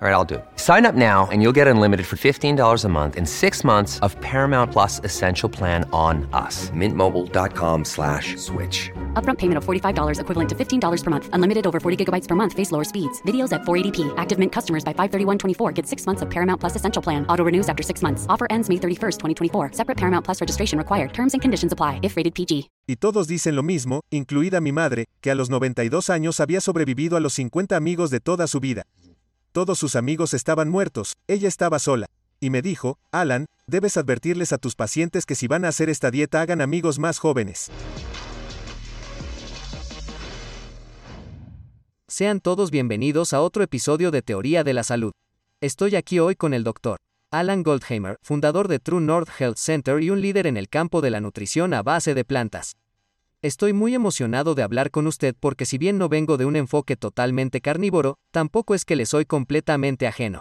All right, I'll do it. Sign up now and you'll get unlimited for $15 a month and six months of Paramount Plus Essential Plan on us. Mintmobile.com slash switch. Upfront payment of $45 equivalent to $15 per month. Unlimited over 40 gigabytes per month. Face lower speeds. Videos at 480p. Active Mint customers by 531.24 get six months of Paramount Plus Essential Plan. Auto renews after six months. Offer ends May 31st, 2024. Separate Paramount Plus registration required. Terms and conditions apply if rated PG. Y todos dicen lo mismo, incluida mi madre, que a los 92 años había sobrevivido a los 50 amigos de toda su vida. Todos sus amigos estaban muertos, ella estaba sola. Y me dijo, Alan, debes advertirles a tus pacientes que si van a hacer esta dieta hagan amigos más jóvenes. Sean todos bienvenidos a otro episodio de Teoría de la Salud. Estoy aquí hoy con el doctor Alan Goldheimer, fundador de True North Health Center y un líder en el campo de la nutrición a base de plantas. Estoy muy emocionado de hablar con usted porque si bien no vengo de un enfoque totalmente carnívoro, tampoco es que le soy completamente ajeno.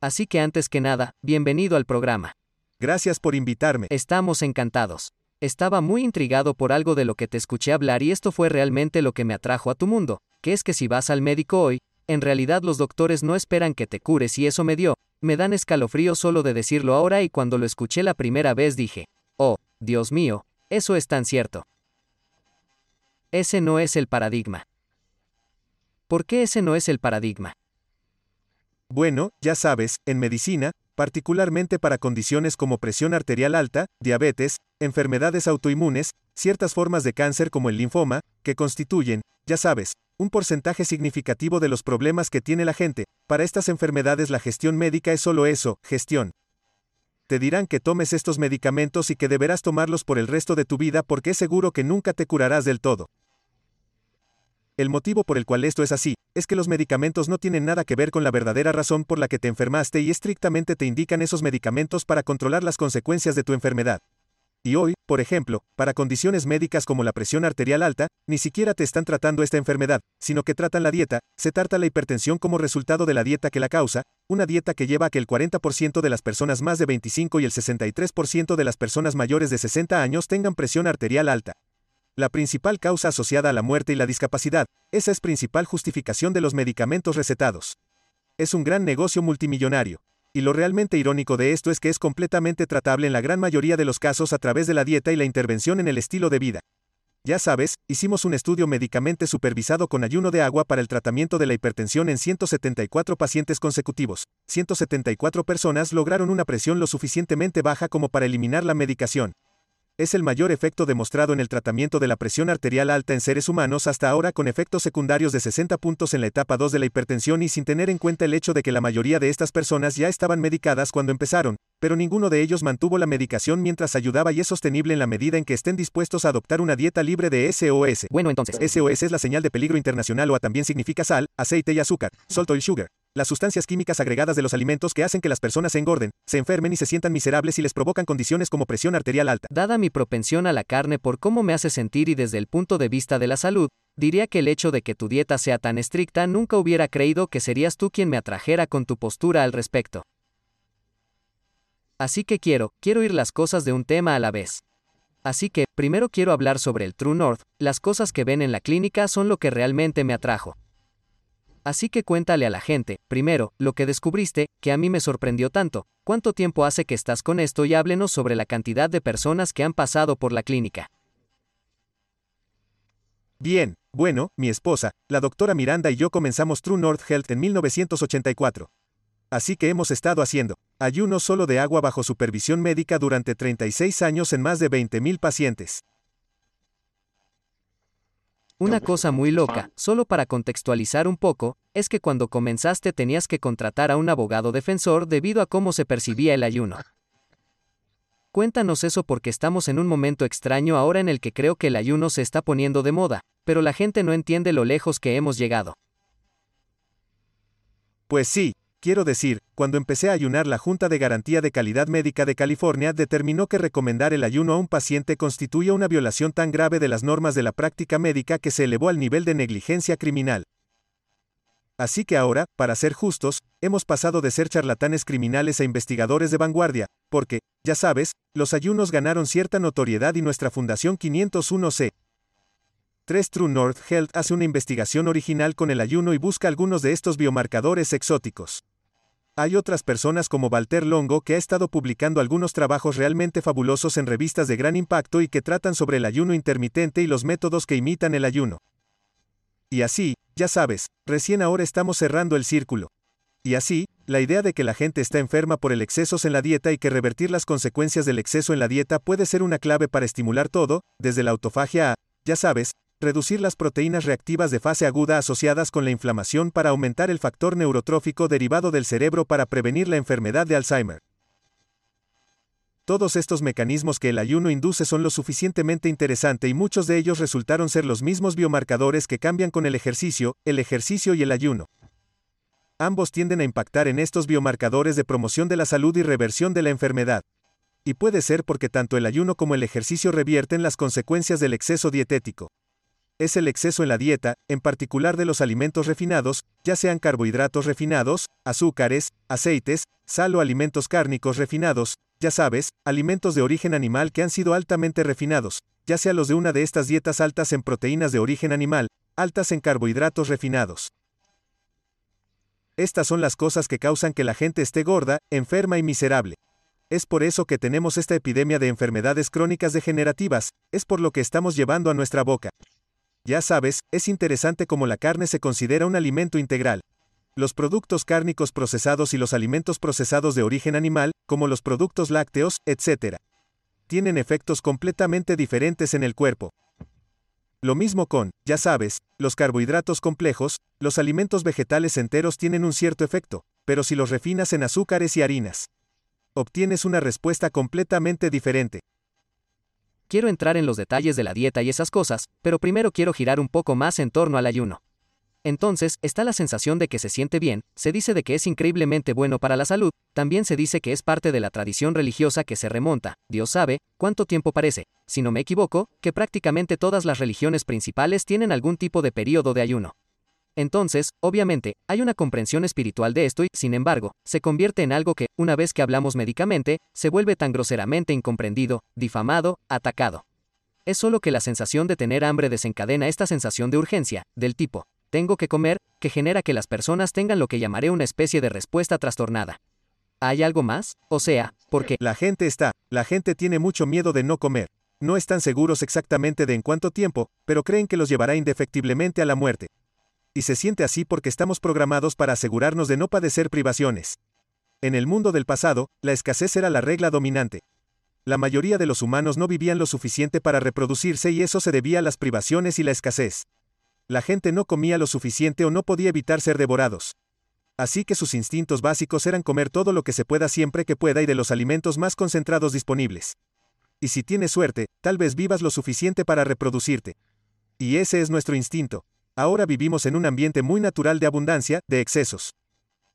Así que antes que nada, bienvenido al programa. Gracias por invitarme. Estamos encantados. Estaba muy intrigado por algo de lo que te escuché hablar y esto fue realmente lo que me atrajo a tu mundo, que es que si vas al médico hoy, en realidad los doctores no esperan que te cures y eso me dio, me dan escalofrío solo de decirlo ahora y cuando lo escuché la primera vez dije, oh, Dios mío, eso es tan cierto. Ese no es el paradigma. ¿Por qué ese no es el paradigma? Bueno, ya sabes, en medicina, particularmente para condiciones como presión arterial alta, diabetes, enfermedades autoinmunes, ciertas formas de cáncer como el linfoma, que constituyen, ya sabes, un porcentaje significativo de los problemas que tiene la gente. Para estas enfermedades la gestión médica es solo eso, gestión. Te dirán que tomes estos medicamentos y que deberás tomarlos por el resto de tu vida porque es seguro que nunca te curarás del todo. El motivo por el cual esto es así, es que los medicamentos no tienen nada que ver con la verdadera razón por la que te enfermaste y estrictamente te indican esos medicamentos para controlar las consecuencias de tu enfermedad. Y hoy, por ejemplo, para condiciones médicas como la presión arterial alta, ni siquiera te están tratando esta enfermedad, sino que tratan la dieta, se trata la hipertensión como resultado de la dieta que la causa, una dieta que lleva a que el 40% de las personas más de 25 y el 63% de las personas mayores de 60 años tengan presión arterial alta. La principal causa asociada a la muerte y la discapacidad, esa es principal justificación de los medicamentos recetados. Es un gran negocio multimillonario. Y lo realmente irónico de esto es que es completamente tratable en la gran mayoría de los casos a través de la dieta y la intervención en el estilo de vida. Ya sabes, hicimos un estudio médicamente supervisado con ayuno de agua para el tratamiento de la hipertensión en 174 pacientes consecutivos. 174 personas lograron una presión lo suficientemente baja como para eliminar la medicación es el mayor efecto demostrado en el tratamiento de la presión arterial alta en seres humanos hasta ahora con efectos secundarios de 60 puntos en la etapa 2 de la hipertensión y sin tener en cuenta el hecho de que la mayoría de estas personas ya estaban medicadas cuando empezaron, pero ninguno de ellos mantuvo la medicación mientras ayudaba y es sostenible en la medida en que estén dispuestos a adoptar una dieta libre de SOS. Bueno, entonces, SOS es la señal de peligro internacional o también significa sal, aceite y azúcar, salt oil sugar las sustancias químicas agregadas de los alimentos que hacen que las personas se engorden, se enfermen y se sientan miserables y les provocan condiciones como presión arterial alta. Dada mi propensión a la carne por cómo me hace sentir y desde el punto de vista de la salud, diría que el hecho de que tu dieta sea tan estricta nunca hubiera creído que serías tú quien me atrajera con tu postura al respecto. Así que quiero, quiero ir las cosas de un tema a la vez. Así que, primero quiero hablar sobre el True North, las cosas que ven en la clínica son lo que realmente me atrajo. Así que cuéntale a la gente, primero, lo que descubriste, que a mí me sorprendió tanto, cuánto tiempo hace que estás con esto y háblenos sobre la cantidad de personas que han pasado por la clínica. Bien, bueno, mi esposa, la doctora Miranda y yo comenzamos True North Health en 1984. Así que hemos estado haciendo ayuno solo de agua bajo supervisión médica durante 36 años en más de 20.000 pacientes. Una cosa muy loca, solo para contextualizar un poco, es que cuando comenzaste tenías que contratar a un abogado defensor debido a cómo se percibía el ayuno. Cuéntanos eso porque estamos en un momento extraño ahora en el que creo que el ayuno se está poniendo de moda, pero la gente no entiende lo lejos que hemos llegado. Pues sí, quiero decir, cuando empecé a ayunar la Junta de Garantía de Calidad Médica de California determinó que recomendar el ayuno a un paciente constituía una violación tan grave de las normas de la práctica médica que se elevó al nivel de negligencia criminal. Así que ahora, para ser justos, hemos pasado de ser charlatanes criminales a investigadores de vanguardia, porque, ya sabes, los ayunos ganaron cierta notoriedad y nuestra Fundación 501c. 3 True North Health hace una investigación original con el ayuno y busca algunos de estos biomarcadores exóticos. Hay otras personas como Walter Longo que ha estado publicando algunos trabajos realmente fabulosos en revistas de gran impacto y que tratan sobre el ayuno intermitente y los métodos que imitan el ayuno. Y así, ya sabes, recién ahora estamos cerrando el círculo. Y así, la idea de que la gente está enferma por el excesos en la dieta y que revertir las consecuencias del exceso en la dieta puede ser una clave para estimular todo, desde la autofagia a, ya sabes, reducir las proteínas reactivas de fase aguda asociadas con la inflamación para aumentar el factor neurotrófico derivado del cerebro para prevenir la enfermedad de Alzheimer. Todos estos mecanismos que el ayuno induce son lo suficientemente interesante y muchos de ellos resultaron ser los mismos biomarcadores que cambian con el ejercicio, el ejercicio y el ayuno. Ambos tienden a impactar en estos biomarcadores de promoción de la salud y reversión de la enfermedad. Y puede ser porque tanto el ayuno como el ejercicio revierten las consecuencias del exceso dietético es el exceso en la dieta, en particular de los alimentos refinados, ya sean carbohidratos refinados, azúcares, aceites, sal o alimentos cárnicos refinados, ya sabes, alimentos de origen animal que han sido altamente refinados, ya sea los de una de estas dietas altas en proteínas de origen animal, altas en carbohidratos refinados. Estas son las cosas que causan que la gente esté gorda, enferma y miserable. Es por eso que tenemos esta epidemia de enfermedades crónicas degenerativas, es por lo que estamos llevando a nuestra boca. Ya sabes, es interesante cómo la carne se considera un alimento integral. Los productos cárnicos procesados y los alimentos procesados de origen animal, como los productos lácteos, etc. Tienen efectos completamente diferentes en el cuerpo. Lo mismo con, ya sabes, los carbohidratos complejos, los alimentos vegetales enteros tienen un cierto efecto, pero si los refinas en azúcares y harinas, obtienes una respuesta completamente diferente. Quiero entrar en los detalles de la dieta y esas cosas, pero primero quiero girar un poco más en torno al ayuno. Entonces, está la sensación de que se siente bien, se dice de que es increíblemente bueno para la salud, también se dice que es parte de la tradición religiosa que se remonta, Dios sabe, cuánto tiempo parece, si no me equivoco, que prácticamente todas las religiones principales tienen algún tipo de periodo de ayuno. Entonces, obviamente, hay una comprensión espiritual de esto y, sin embargo, se convierte en algo que, una vez que hablamos médicamente, se vuelve tan groseramente incomprendido, difamado, atacado. Es solo que la sensación de tener hambre desencadena esta sensación de urgencia, del tipo, tengo que comer, que genera que las personas tengan lo que llamaré una especie de respuesta trastornada. ¿Hay algo más? O sea, porque... La gente está, la gente tiene mucho miedo de no comer. No están seguros exactamente de en cuánto tiempo, pero creen que los llevará indefectiblemente a la muerte y se siente así porque estamos programados para asegurarnos de no padecer privaciones. En el mundo del pasado, la escasez era la regla dominante. La mayoría de los humanos no vivían lo suficiente para reproducirse y eso se debía a las privaciones y la escasez. La gente no comía lo suficiente o no podía evitar ser devorados. Así que sus instintos básicos eran comer todo lo que se pueda siempre que pueda y de los alimentos más concentrados disponibles. Y si tienes suerte, tal vez vivas lo suficiente para reproducirte. Y ese es nuestro instinto. Ahora vivimos en un ambiente muy natural de abundancia, de excesos.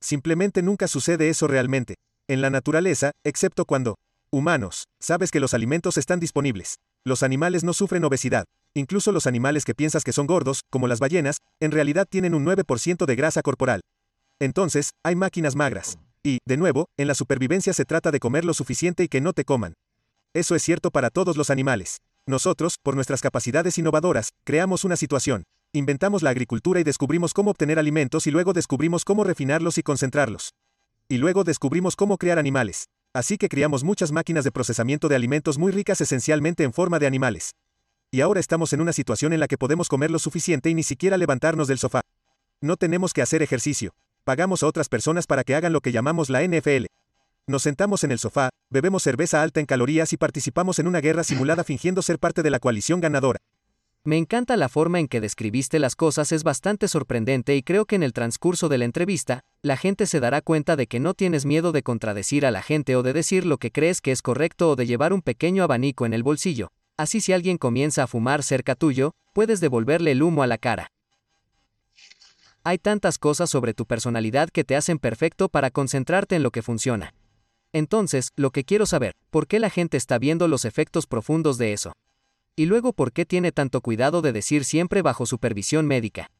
Simplemente nunca sucede eso realmente. En la naturaleza, excepto cuando, humanos, sabes que los alimentos están disponibles. Los animales no sufren obesidad. Incluso los animales que piensas que son gordos, como las ballenas, en realidad tienen un 9% de grasa corporal. Entonces, hay máquinas magras. Y, de nuevo, en la supervivencia se trata de comer lo suficiente y que no te coman. Eso es cierto para todos los animales. Nosotros, por nuestras capacidades innovadoras, creamos una situación, Inventamos la agricultura y descubrimos cómo obtener alimentos y luego descubrimos cómo refinarlos y concentrarlos. Y luego descubrimos cómo crear animales. Así que criamos muchas máquinas de procesamiento de alimentos muy ricas esencialmente en forma de animales. Y ahora estamos en una situación en la que podemos comer lo suficiente y ni siquiera levantarnos del sofá. No tenemos que hacer ejercicio. Pagamos a otras personas para que hagan lo que llamamos la NFL. Nos sentamos en el sofá, bebemos cerveza alta en calorías y participamos en una guerra simulada fingiendo ser parte de la coalición ganadora. Me encanta la forma en que describiste las cosas, es bastante sorprendente y creo que en el transcurso de la entrevista, la gente se dará cuenta de que no tienes miedo de contradecir a la gente o de decir lo que crees que es correcto o de llevar un pequeño abanico en el bolsillo. Así si alguien comienza a fumar cerca tuyo, puedes devolverle el humo a la cara. Hay tantas cosas sobre tu personalidad que te hacen perfecto para concentrarte en lo que funciona. Entonces, lo que quiero saber, ¿por qué la gente está viendo los efectos profundos de eso? Y luego, ¿por qué tiene tanto cuidado de decir siempre bajo supervisión médica?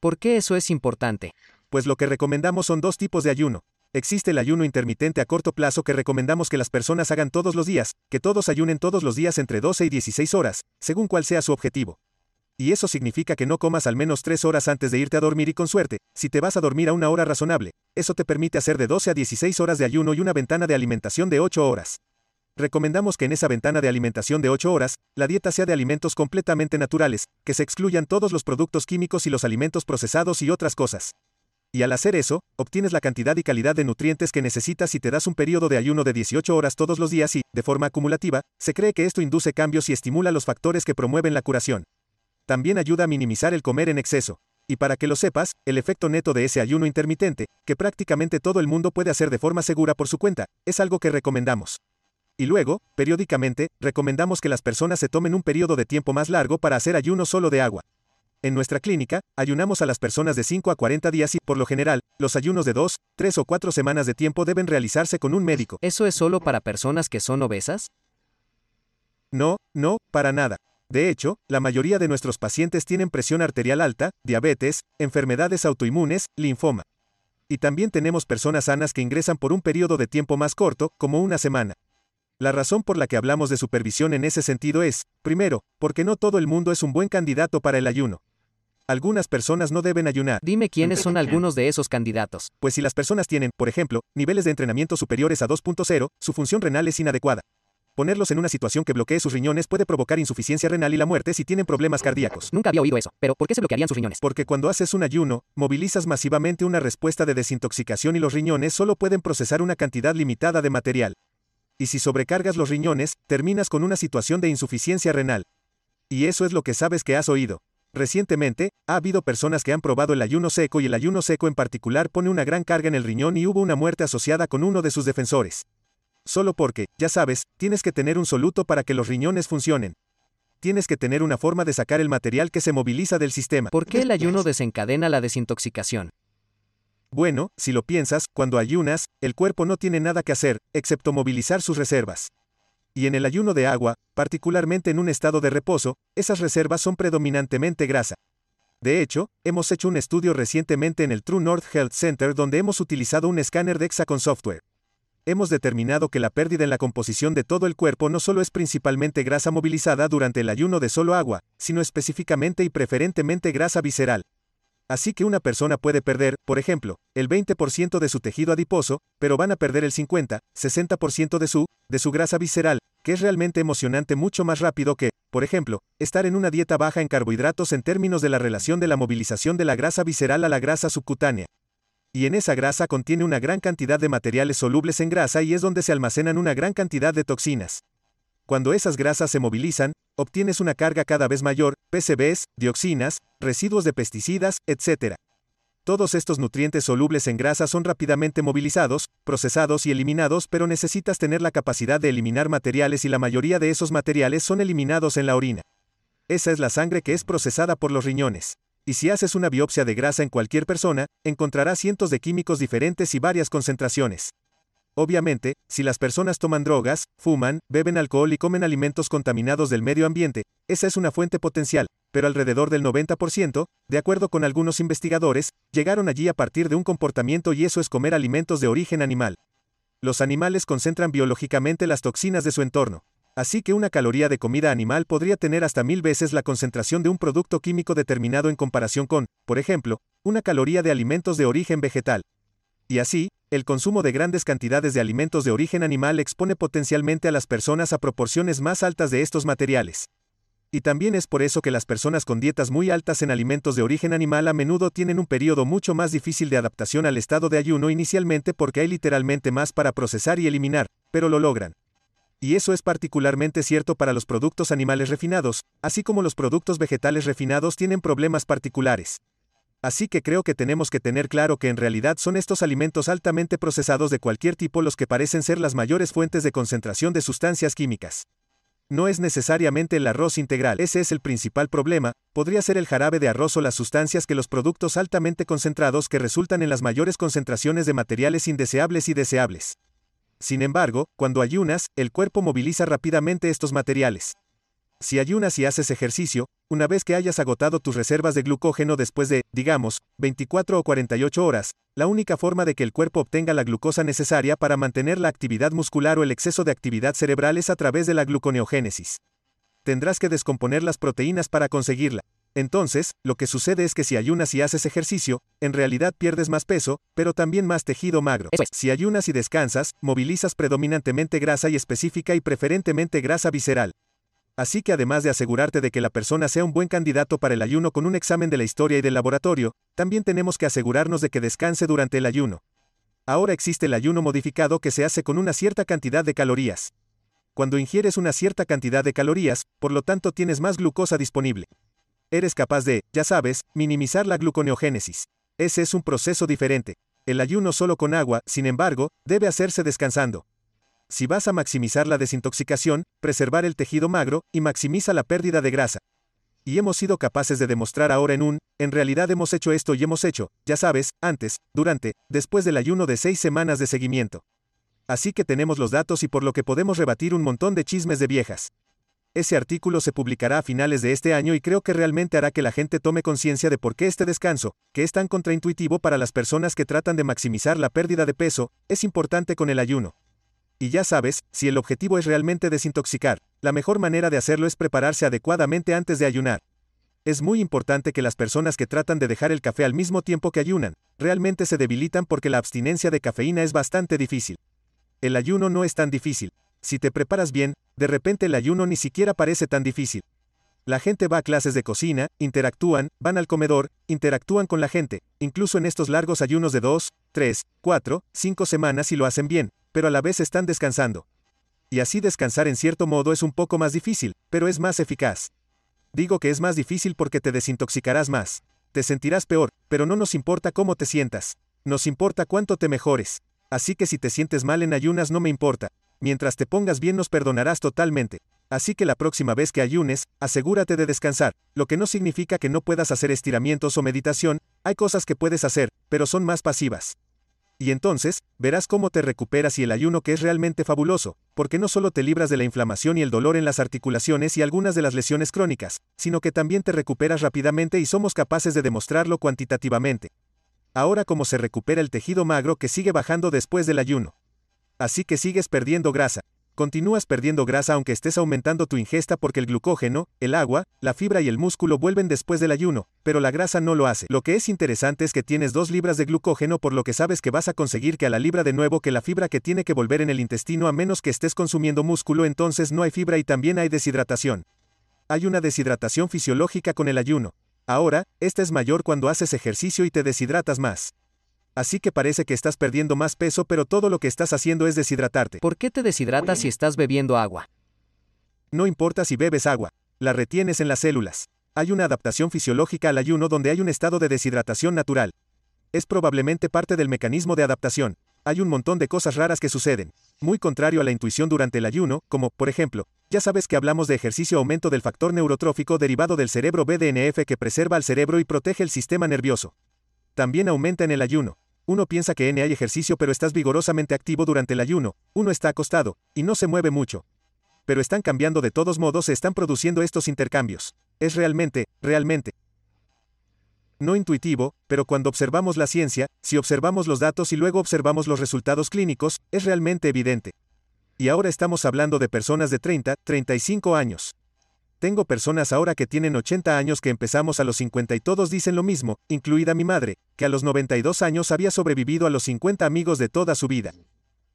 ¿Por qué eso es importante? Pues lo que recomendamos son dos tipos de ayuno. Existe el ayuno intermitente a corto plazo que recomendamos que las personas hagan todos los días, que todos ayunen todos los días entre 12 y 16 horas, según cuál sea su objetivo. Y eso significa que no comas al menos 3 horas antes de irte a dormir y con suerte, si te vas a dormir a una hora razonable, eso te permite hacer de 12 a 16 horas de ayuno y una ventana de alimentación de 8 horas. Recomendamos que en esa ventana de alimentación de 8 horas, la dieta sea de alimentos completamente naturales, que se excluyan todos los productos químicos y los alimentos procesados y otras cosas. Y al hacer eso, obtienes la cantidad y calidad de nutrientes que necesitas y te das un periodo de ayuno de 18 horas todos los días y, de forma acumulativa, se cree que esto induce cambios y estimula los factores que promueven la curación. También ayuda a minimizar el comer en exceso. Y para que lo sepas, el efecto neto de ese ayuno intermitente, que prácticamente todo el mundo puede hacer de forma segura por su cuenta, es algo que recomendamos. Y luego, periódicamente, recomendamos que las personas se tomen un periodo de tiempo más largo para hacer ayuno solo de agua. En nuestra clínica, ayunamos a las personas de 5 a 40 días y, por lo general, los ayunos de 2, 3 o 4 semanas de tiempo deben realizarse con un médico. ¿Eso es solo para personas que son obesas? No, no, para nada. De hecho, la mayoría de nuestros pacientes tienen presión arterial alta, diabetes, enfermedades autoinmunes, linfoma. Y también tenemos personas sanas que ingresan por un periodo de tiempo más corto, como una semana. La razón por la que hablamos de supervisión en ese sentido es, primero, porque no todo el mundo es un buen candidato para el ayuno. Algunas personas no deben ayunar. Dime quiénes son algunos de esos candidatos. Pues si las personas tienen, por ejemplo, niveles de entrenamiento superiores a 2.0, su función renal es inadecuada. Ponerlos en una situación que bloquee sus riñones puede provocar insuficiencia renal y la muerte si tienen problemas cardíacos. Nunca había oído eso, pero ¿por qué se bloquearían sus riñones? Porque cuando haces un ayuno, movilizas masivamente una respuesta de desintoxicación y los riñones solo pueden procesar una cantidad limitada de material y si sobrecargas los riñones, terminas con una situación de insuficiencia renal. Y eso es lo que sabes que has oído. Recientemente, ha habido personas que han probado el ayuno seco y el ayuno seco en particular pone una gran carga en el riñón y hubo una muerte asociada con uno de sus defensores. Solo porque, ya sabes, tienes que tener un soluto para que los riñones funcionen. Tienes que tener una forma de sacar el material que se moviliza del sistema. ¿Por qué el ayuno desencadena la desintoxicación? Bueno, si lo piensas, cuando ayunas, el cuerpo no tiene nada que hacer, excepto movilizar sus reservas. Y en el ayuno de agua, particularmente en un estado de reposo, esas reservas son predominantemente grasa. De hecho, hemos hecho un estudio recientemente en el True North Health Center donde hemos utilizado un escáner de Hexacon Software. Hemos determinado que la pérdida en la composición de todo el cuerpo no solo es principalmente grasa movilizada durante el ayuno de solo agua, sino específicamente y preferentemente grasa visceral. Así que una persona puede perder, por ejemplo, el 20% de su tejido adiposo, pero van a perder el 50, 60% de su, de su grasa visceral, que es realmente emocionante mucho más rápido que, por ejemplo, estar en una dieta baja en carbohidratos en términos de la relación de la movilización de la grasa visceral a la grasa subcutánea. Y en esa grasa contiene una gran cantidad de materiales solubles en grasa y es donde se almacenan una gran cantidad de toxinas. Cuando esas grasas se movilizan, obtienes una carga cada vez mayor, PCBs, dioxinas, residuos de pesticidas, etc. Todos estos nutrientes solubles en grasa son rápidamente movilizados, procesados y eliminados, pero necesitas tener la capacidad de eliminar materiales y la mayoría de esos materiales son eliminados en la orina. Esa es la sangre que es procesada por los riñones. Y si haces una biopsia de grasa en cualquier persona, encontrarás cientos de químicos diferentes y varias concentraciones. Obviamente, si las personas toman drogas, fuman, beben alcohol y comen alimentos contaminados del medio ambiente, esa es una fuente potencial, pero alrededor del 90%, de acuerdo con algunos investigadores, llegaron allí a partir de un comportamiento y eso es comer alimentos de origen animal. Los animales concentran biológicamente las toxinas de su entorno. Así que una caloría de comida animal podría tener hasta mil veces la concentración de un producto químico determinado en comparación con, por ejemplo, una caloría de alimentos de origen vegetal. Y así, el consumo de grandes cantidades de alimentos de origen animal expone potencialmente a las personas a proporciones más altas de estos materiales. Y también es por eso que las personas con dietas muy altas en alimentos de origen animal a menudo tienen un periodo mucho más difícil de adaptación al estado de ayuno inicialmente porque hay literalmente más para procesar y eliminar, pero lo logran. Y eso es particularmente cierto para los productos animales refinados, así como los productos vegetales refinados tienen problemas particulares. Así que creo que tenemos que tener claro que en realidad son estos alimentos altamente procesados de cualquier tipo los que parecen ser las mayores fuentes de concentración de sustancias químicas. No es necesariamente el arroz integral, ese es el principal problema, podría ser el jarabe de arroz o las sustancias que los productos altamente concentrados que resultan en las mayores concentraciones de materiales indeseables y deseables. Sin embargo, cuando ayunas, el cuerpo moviliza rápidamente estos materiales. Si ayunas y haces ejercicio, una vez que hayas agotado tus reservas de glucógeno después de, digamos, 24 o 48 horas, la única forma de que el cuerpo obtenga la glucosa necesaria para mantener la actividad muscular o el exceso de actividad cerebral es a través de la gluconeogénesis. Tendrás que descomponer las proteínas para conseguirla. Entonces, lo que sucede es que si ayunas y haces ejercicio, en realidad pierdes más peso, pero también más tejido magro. Si ayunas y descansas, movilizas predominantemente grasa y específica y preferentemente grasa visceral. Así que además de asegurarte de que la persona sea un buen candidato para el ayuno con un examen de la historia y del laboratorio, también tenemos que asegurarnos de que descanse durante el ayuno. Ahora existe el ayuno modificado que se hace con una cierta cantidad de calorías. Cuando ingieres una cierta cantidad de calorías, por lo tanto tienes más glucosa disponible eres capaz de, ya sabes, minimizar la gluconeogénesis. Ese es un proceso diferente. El ayuno solo con agua, sin embargo, debe hacerse descansando. Si vas a maximizar la desintoxicación, preservar el tejido magro, y maximiza la pérdida de grasa. Y hemos sido capaces de demostrar ahora en un, en realidad hemos hecho esto y hemos hecho, ya sabes, antes, durante, después del ayuno de seis semanas de seguimiento. Así que tenemos los datos y por lo que podemos rebatir un montón de chismes de viejas. Ese artículo se publicará a finales de este año y creo que realmente hará que la gente tome conciencia de por qué este descanso, que es tan contraintuitivo para las personas que tratan de maximizar la pérdida de peso, es importante con el ayuno. Y ya sabes, si el objetivo es realmente desintoxicar, la mejor manera de hacerlo es prepararse adecuadamente antes de ayunar. Es muy importante que las personas que tratan de dejar el café al mismo tiempo que ayunan, realmente se debilitan porque la abstinencia de cafeína es bastante difícil. El ayuno no es tan difícil, si te preparas bien, de repente el ayuno ni siquiera parece tan difícil. La gente va a clases de cocina, interactúan, van al comedor, interactúan con la gente, incluso en estos largos ayunos de dos, tres, cuatro, cinco semanas y lo hacen bien, pero a la vez están descansando. Y así descansar en cierto modo es un poco más difícil, pero es más eficaz. Digo que es más difícil porque te desintoxicarás más. Te sentirás peor, pero no nos importa cómo te sientas. Nos importa cuánto te mejores. Así que si te sientes mal en ayunas no me importa, Mientras te pongas bien nos perdonarás totalmente. Así que la próxima vez que ayunes, asegúrate de descansar, lo que no significa que no puedas hacer estiramientos o meditación, hay cosas que puedes hacer, pero son más pasivas. Y entonces, verás cómo te recuperas y el ayuno que es realmente fabuloso, porque no solo te libras de la inflamación y el dolor en las articulaciones y algunas de las lesiones crónicas, sino que también te recuperas rápidamente y somos capaces de demostrarlo cuantitativamente. Ahora cómo se recupera el tejido magro que sigue bajando después del ayuno. Así que sigues perdiendo grasa. Continúas perdiendo grasa aunque estés aumentando tu ingesta porque el glucógeno, el agua, la fibra y el músculo vuelven después del ayuno, pero la grasa no lo hace. Lo que es interesante es que tienes dos libras de glucógeno por lo que sabes que vas a conseguir que a la libra de nuevo que la fibra que tiene que volver en el intestino a menos que estés consumiendo músculo entonces no hay fibra y también hay deshidratación. Hay una deshidratación fisiológica con el ayuno. Ahora, esta es mayor cuando haces ejercicio y te deshidratas más. Así que parece que estás perdiendo más peso, pero todo lo que estás haciendo es deshidratarte. ¿Por qué te deshidratas si estás bebiendo agua? No importa si bebes agua, la retienes en las células. Hay una adaptación fisiológica al ayuno donde hay un estado de deshidratación natural. Es probablemente parte del mecanismo de adaptación. Hay un montón de cosas raras que suceden. Muy contrario a la intuición durante el ayuno, como, por ejemplo, ya sabes que hablamos de ejercicio aumento del factor neurotrófico derivado del cerebro BDNF que preserva al cerebro y protege el sistema nervioso. También aumenta en el ayuno. Uno piensa que N hay ejercicio pero estás vigorosamente activo durante el ayuno, uno está acostado, y no se mueve mucho. Pero están cambiando de todos modos, se están produciendo estos intercambios. Es realmente, realmente. No intuitivo, pero cuando observamos la ciencia, si observamos los datos y luego observamos los resultados clínicos, es realmente evidente. Y ahora estamos hablando de personas de 30, 35 años. Tengo personas ahora que tienen 80 años que empezamos a los 50 y todos dicen lo mismo, incluida mi madre, que a los 92 años había sobrevivido a los 50 amigos de toda su vida.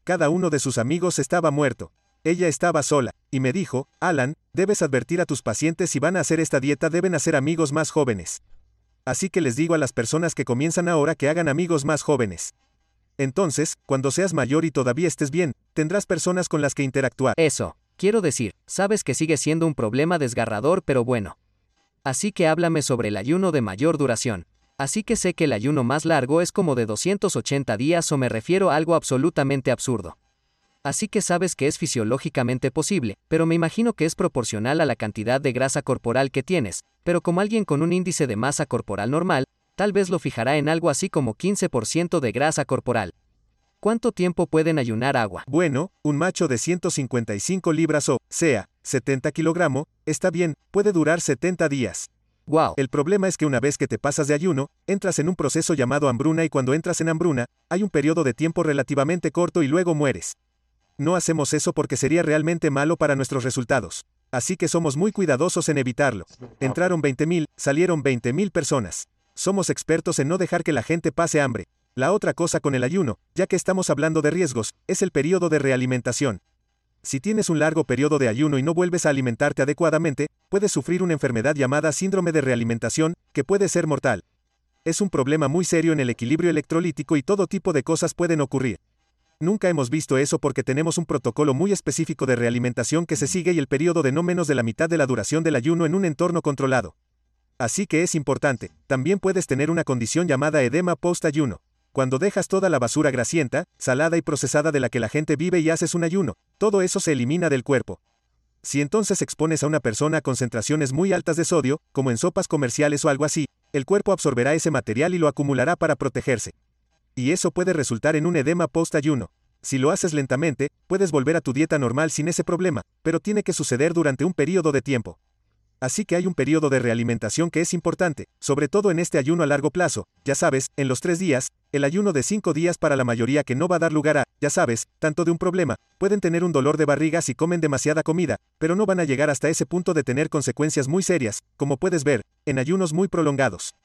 Cada uno de sus amigos estaba muerto. Ella estaba sola, y me dijo, Alan, debes advertir a tus pacientes si van a hacer esta dieta deben hacer amigos más jóvenes. Así que les digo a las personas que comienzan ahora que hagan amigos más jóvenes. Entonces, cuando seas mayor y todavía estés bien, tendrás personas con las que interactuar. Eso, quiero decir, sabes que sigue siendo un problema desgarrador pero bueno. Así que háblame sobre el ayuno de mayor duración. Así que sé que el ayuno más largo es como de 280 días o me refiero a algo absolutamente absurdo. Así que sabes que es fisiológicamente posible, pero me imagino que es proporcional a la cantidad de grasa corporal que tienes, pero como alguien con un índice de masa corporal normal, tal vez lo fijará en algo así como 15% de grasa corporal. ¿Cuánto tiempo pueden ayunar agua? Bueno, un macho de 155 libras o, sea, 70 kilogramos, está bien, puede durar 70 días. Wow. El problema es que una vez que te pasas de ayuno, entras en un proceso llamado hambruna y cuando entras en hambruna, hay un periodo de tiempo relativamente corto y luego mueres. No hacemos eso porque sería realmente malo para nuestros resultados. Así que somos muy cuidadosos en evitarlo. Entraron 20.000, salieron 20.000 personas. Somos expertos en no dejar que la gente pase hambre. La otra cosa con el ayuno, ya que estamos hablando de riesgos, es el periodo de realimentación. Si tienes un largo periodo de ayuno y no vuelves a alimentarte adecuadamente, puedes sufrir una enfermedad llamada síndrome de realimentación, que puede ser mortal. Es un problema muy serio en el equilibrio electrolítico y todo tipo de cosas pueden ocurrir. Nunca hemos visto eso porque tenemos un protocolo muy específico de realimentación que se sigue y el periodo de no menos de la mitad de la duración del ayuno en un entorno controlado. Así que es importante, también puedes tener una condición llamada edema post-ayuno. Cuando dejas toda la basura grasienta, salada y procesada de la que la gente vive y haces un ayuno, todo eso se elimina del cuerpo. Si entonces expones a una persona a concentraciones muy altas de sodio, como en sopas comerciales o algo así, el cuerpo absorberá ese material y lo acumulará para protegerse. Y eso puede resultar en un edema post-ayuno. Si lo haces lentamente, puedes volver a tu dieta normal sin ese problema, pero tiene que suceder durante un periodo de tiempo. Así que hay un periodo de realimentación que es importante, sobre todo en este ayuno a largo plazo, ya sabes, en los tres días, el ayuno de cinco días para la mayoría que no va a dar lugar a, ya sabes, tanto de un problema, pueden tener un dolor de barriga si comen demasiada comida, pero no van a llegar hasta ese punto de tener consecuencias muy serias, como puedes ver, en ayunos muy prolongados.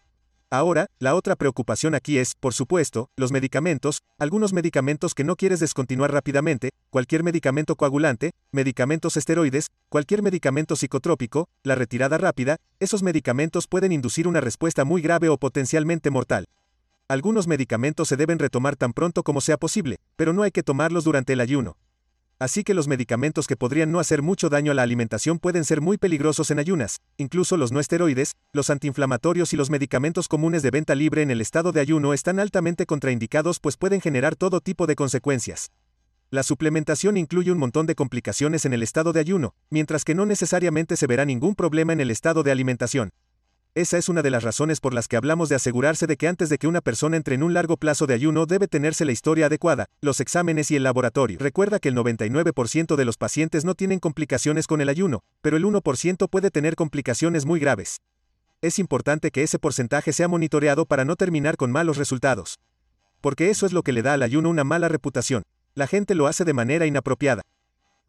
Ahora, la otra preocupación aquí es, por supuesto, los medicamentos, algunos medicamentos que no quieres descontinuar rápidamente, cualquier medicamento coagulante, medicamentos esteroides, cualquier medicamento psicotrópico, la retirada rápida, esos medicamentos pueden inducir una respuesta muy grave o potencialmente mortal. Algunos medicamentos se deben retomar tan pronto como sea posible, pero no hay que tomarlos durante el ayuno. Así que los medicamentos que podrían no hacer mucho daño a la alimentación pueden ser muy peligrosos en ayunas, incluso los no esteroides, los antiinflamatorios y los medicamentos comunes de venta libre en el estado de ayuno están altamente contraindicados pues pueden generar todo tipo de consecuencias. La suplementación incluye un montón de complicaciones en el estado de ayuno, mientras que no necesariamente se verá ningún problema en el estado de alimentación. Esa es una de las razones por las que hablamos de asegurarse de que antes de que una persona entre en un largo plazo de ayuno debe tenerse la historia adecuada, los exámenes y el laboratorio. Recuerda que el 99% de los pacientes no tienen complicaciones con el ayuno, pero el 1% puede tener complicaciones muy graves. Es importante que ese porcentaje sea monitoreado para no terminar con malos resultados. Porque eso es lo que le da al ayuno una mala reputación. La gente lo hace de manera inapropiada.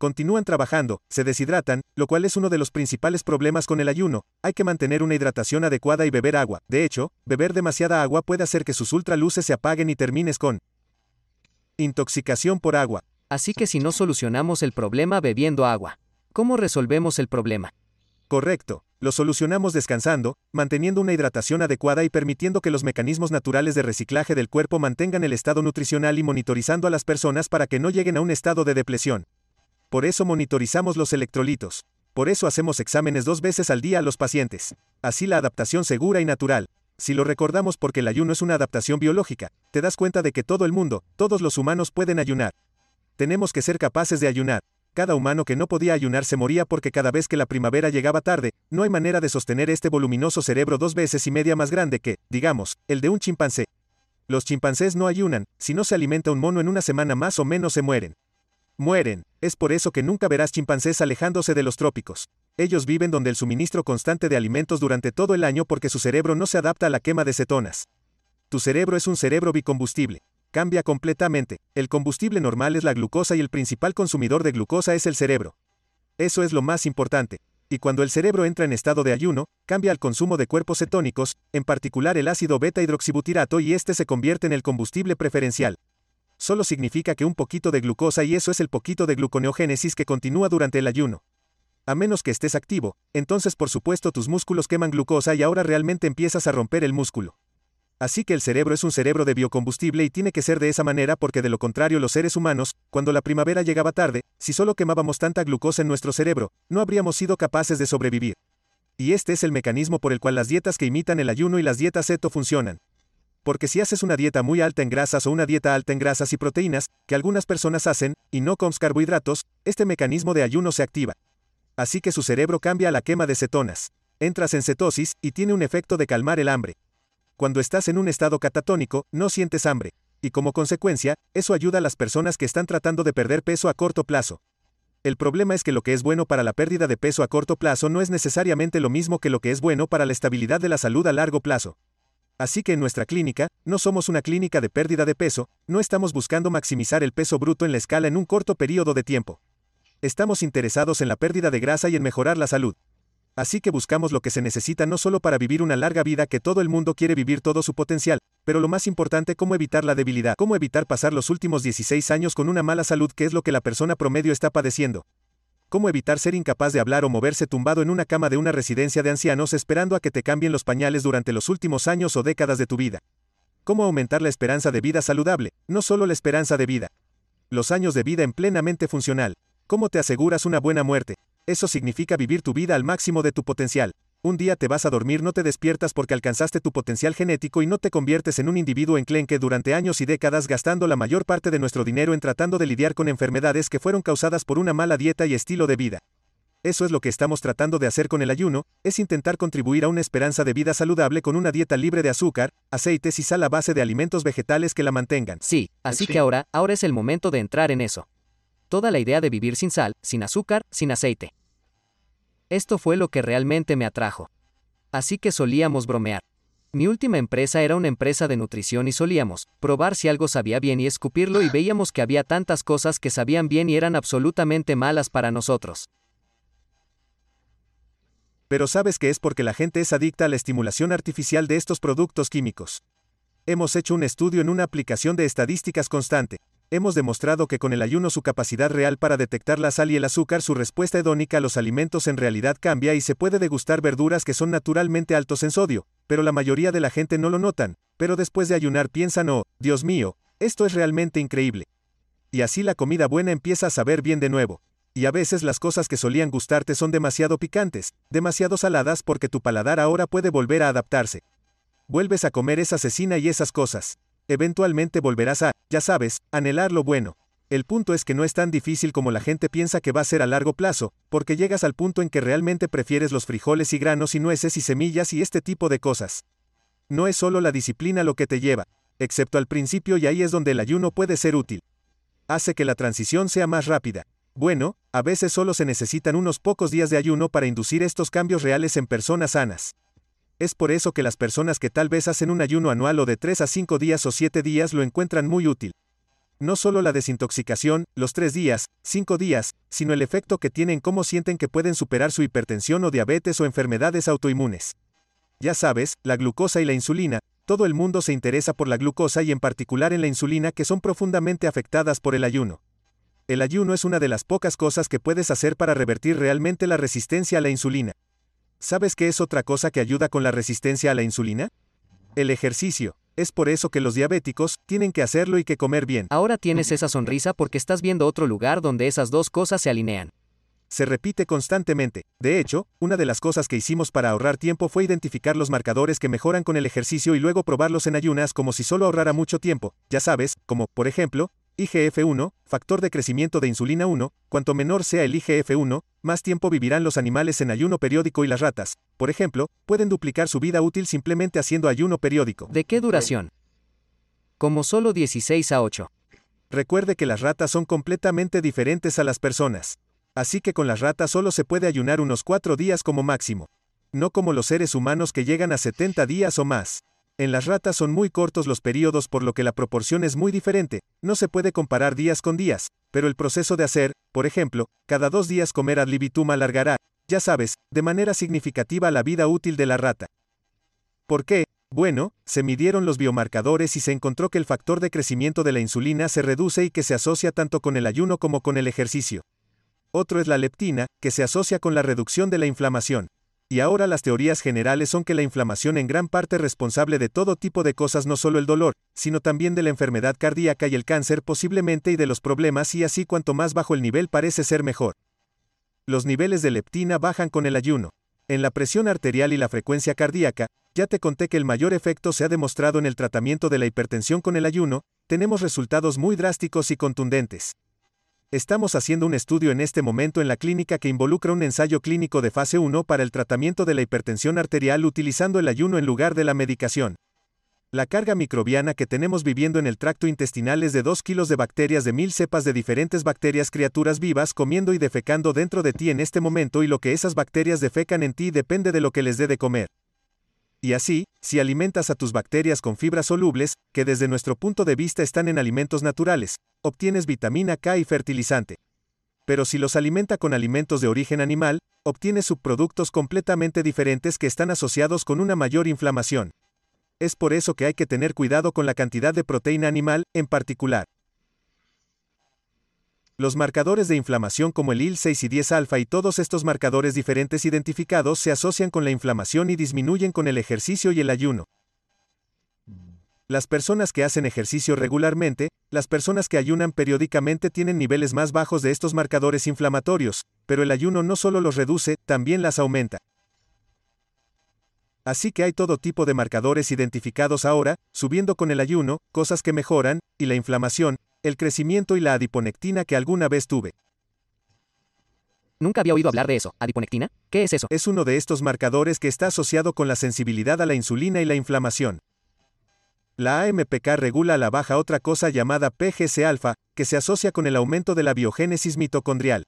Continúan trabajando, se deshidratan, lo cual es uno de los principales problemas con el ayuno. Hay que mantener una hidratación adecuada y beber agua. De hecho, beber demasiada agua puede hacer que sus ultraluces se apaguen y termines con intoxicación por agua. Así que si no solucionamos el problema bebiendo agua, ¿cómo resolvemos el problema? Correcto. Lo solucionamos descansando, manteniendo una hidratación adecuada y permitiendo que los mecanismos naturales de reciclaje del cuerpo mantengan el estado nutricional y monitorizando a las personas para que no lleguen a un estado de depresión. Por eso monitorizamos los electrolitos. Por eso hacemos exámenes dos veces al día a los pacientes. Así la adaptación segura y natural. Si lo recordamos porque el ayuno es una adaptación biológica, te das cuenta de que todo el mundo, todos los humanos pueden ayunar. Tenemos que ser capaces de ayunar. Cada humano que no podía ayunar se moría porque cada vez que la primavera llegaba tarde, no hay manera de sostener este voluminoso cerebro dos veces y media más grande que, digamos, el de un chimpancé. Los chimpancés no ayunan, si no se alimenta un mono en una semana más o menos se mueren. Mueren. Es por eso que nunca verás chimpancés alejándose de los trópicos. Ellos viven donde el suministro constante de alimentos durante todo el año porque su cerebro no se adapta a la quema de cetonas. Tu cerebro es un cerebro bicombustible. Cambia completamente. El combustible normal es la glucosa y el principal consumidor de glucosa es el cerebro. Eso es lo más importante. Y cuando el cerebro entra en estado de ayuno, cambia al consumo de cuerpos cetónicos, en particular el ácido beta hidroxibutirato y este se convierte en el combustible preferencial solo significa que un poquito de glucosa y eso es el poquito de gluconeogénesis que continúa durante el ayuno. A menos que estés activo, entonces por supuesto tus músculos queman glucosa y ahora realmente empiezas a romper el músculo. Así que el cerebro es un cerebro de biocombustible y tiene que ser de esa manera porque de lo contrario los seres humanos, cuando la primavera llegaba tarde, si solo quemábamos tanta glucosa en nuestro cerebro, no habríamos sido capaces de sobrevivir. Y este es el mecanismo por el cual las dietas que imitan el ayuno y las dietas ceto funcionan. Porque si haces una dieta muy alta en grasas o una dieta alta en grasas y proteínas, que algunas personas hacen, y no comes carbohidratos, este mecanismo de ayuno se activa. Así que su cerebro cambia a la quema de cetonas. Entras en cetosis, y tiene un efecto de calmar el hambre. Cuando estás en un estado catatónico, no sientes hambre. Y como consecuencia, eso ayuda a las personas que están tratando de perder peso a corto plazo. El problema es que lo que es bueno para la pérdida de peso a corto plazo no es necesariamente lo mismo que lo que es bueno para la estabilidad de la salud a largo plazo. Así que en nuestra clínica, no somos una clínica de pérdida de peso, no estamos buscando maximizar el peso bruto en la escala en un corto periodo de tiempo. Estamos interesados en la pérdida de grasa y en mejorar la salud. Así que buscamos lo que se necesita no solo para vivir una larga vida que todo el mundo quiere vivir todo su potencial, pero lo más importante cómo evitar la debilidad, cómo evitar pasar los últimos 16 años con una mala salud que es lo que la persona promedio está padeciendo. Cómo evitar ser incapaz de hablar o moverse tumbado en una cama de una residencia de ancianos esperando a que te cambien los pañales durante los últimos años o décadas de tu vida. Cómo aumentar la esperanza de vida saludable, no solo la esperanza de vida. Los años de vida en plenamente funcional. Cómo te aseguras una buena muerte, eso significa vivir tu vida al máximo de tu potencial. Un día te vas a dormir, no te despiertas porque alcanzaste tu potencial genético y no te conviertes en un individuo enclenque durante años y décadas gastando la mayor parte de nuestro dinero en tratando de lidiar con enfermedades que fueron causadas por una mala dieta y estilo de vida. Eso es lo que estamos tratando de hacer con el ayuno, es intentar contribuir a una esperanza de vida saludable con una dieta libre de azúcar, aceites y sal a base de alimentos vegetales que la mantengan. Sí, así que ahora, ahora es el momento de entrar en eso toda la idea de vivir sin sal, sin azúcar, sin aceite. Esto fue lo que realmente me atrajo. Así que solíamos bromear. Mi última empresa era una empresa de nutrición y solíamos probar si algo sabía bien y escupirlo y veíamos que había tantas cosas que sabían bien y eran absolutamente malas para nosotros. Pero sabes que es porque la gente es adicta a la estimulación artificial de estos productos químicos. Hemos hecho un estudio en una aplicación de estadísticas constante, hemos demostrado que con el ayuno su capacidad real para detectar la sal y el azúcar, su respuesta hedónica a los alimentos en realidad cambia y se puede degustar verduras que son naturalmente altos en sodio, pero la mayoría de la gente no lo notan, pero después de ayunar piensan, oh, Dios mío, esto es realmente increíble. Y así la comida buena empieza a saber bien de nuevo. Y a veces las cosas que solían gustarte son demasiado picantes, demasiado saladas porque tu paladar ahora puede volver a adaptarse. Vuelves a comer esa cecina y esas cosas. Eventualmente volverás a, ya sabes, anhelar lo bueno. El punto es que no es tan difícil como la gente piensa que va a ser a largo plazo, porque llegas al punto en que realmente prefieres los frijoles y granos y nueces y semillas y este tipo de cosas. No es solo la disciplina lo que te lleva, excepto al principio y ahí es donde el ayuno puede ser útil. Hace que la transición sea más rápida. Bueno, a veces solo se necesitan unos pocos días de ayuno para inducir estos cambios reales en personas sanas. Es por eso que las personas que tal vez hacen un ayuno anual o de 3 a 5 días o 7 días lo encuentran muy útil. No solo la desintoxicación, los 3 días, 5 días, sino el efecto que tienen cómo sienten que pueden superar su hipertensión o diabetes o enfermedades autoinmunes. Ya sabes, la glucosa y la insulina, todo el mundo se interesa por la glucosa y en particular en la insulina que son profundamente afectadas por el ayuno. El ayuno es una de las pocas cosas que puedes hacer para revertir realmente la resistencia a la insulina. ¿Sabes qué es otra cosa que ayuda con la resistencia a la insulina? El ejercicio. Es por eso que los diabéticos tienen que hacerlo y que comer bien. Ahora tienes esa sonrisa porque estás viendo otro lugar donde esas dos cosas se alinean. Se repite constantemente. De hecho, una de las cosas que hicimos para ahorrar tiempo fue identificar los marcadores que mejoran con el ejercicio y luego probarlos en ayunas como si solo ahorrara mucho tiempo, ya sabes, como, por ejemplo, IGF-1, factor de crecimiento de insulina 1, cuanto menor sea el IGF-1, más tiempo vivirán los animales en ayuno periódico y las ratas, por ejemplo, pueden duplicar su vida útil simplemente haciendo ayuno periódico. ¿De qué duración? Como solo 16 a 8. Recuerde que las ratas son completamente diferentes a las personas. Así que con las ratas solo se puede ayunar unos 4 días como máximo. No como los seres humanos que llegan a 70 días o más. En las ratas son muy cortos los periodos por lo que la proporción es muy diferente, no se puede comparar días con días, pero el proceso de hacer, por ejemplo, cada dos días comer ad libitum alargará, ya sabes, de manera significativa la vida útil de la rata. ¿Por qué? Bueno, se midieron los biomarcadores y se encontró que el factor de crecimiento de la insulina se reduce y que se asocia tanto con el ayuno como con el ejercicio. Otro es la leptina, que se asocia con la reducción de la inflamación. Y ahora las teorías generales son que la inflamación en gran parte responsable de todo tipo de cosas, no solo el dolor, sino también de la enfermedad cardíaca y el cáncer posiblemente y de los problemas y así cuanto más bajo el nivel parece ser mejor. Los niveles de leptina bajan con el ayuno. En la presión arterial y la frecuencia cardíaca, ya te conté que el mayor efecto se ha demostrado en el tratamiento de la hipertensión con el ayuno, tenemos resultados muy drásticos y contundentes. Estamos haciendo un estudio en este momento en la clínica que involucra un ensayo clínico de fase 1 para el tratamiento de la hipertensión arterial utilizando el ayuno en lugar de la medicación. La carga microbiana que tenemos viviendo en el tracto intestinal es de 2 kilos de bacterias de mil cepas de diferentes bacterias criaturas vivas comiendo y defecando dentro de ti en este momento y lo que esas bacterias defecan en ti depende de lo que les dé de comer. Y así, si alimentas a tus bacterias con fibras solubles, que desde nuestro punto de vista están en alimentos naturales, obtienes vitamina K y fertilizante. Pero si los alimenta con alimentos de origen animal, obtienes subproductos completamente diferentes que están asociados con una mayor inflamación. Es por eso que hay que tener cuidado con la cantidad de proteína animal, en particular. Los marcadores de inflamación como el IL-6 y 10-alfa y todos estos marcadores diferentes identificados se asocian con la inflamación y disminuyen con el ejercicio y el ayuno. Las personas que hacen ejercicio regularmente, las personas que ayunan periódicamente tienen niveles más bajos de estos marcadores inflamatorios, pero el ayuno no solo los reduce, también las aumenta. Así que hay todo tipo de marcadores identificados ahora, subiendo con el ayuno, cosas que mejoran, y la inflamación, el crecimiento y la adiponectina que alguna vez tuve. Nunca había oído hablar de eso. ¿Adiponectina? ¿Qué es eso? Es uno de estos marcadores que está asociado con la sensibilidad a la insulina y la inflamación. La AMPK regula a la baja otra cosa llamada PGC-alfa, que se asocia con el aumento de la biogénesis mitocondrial,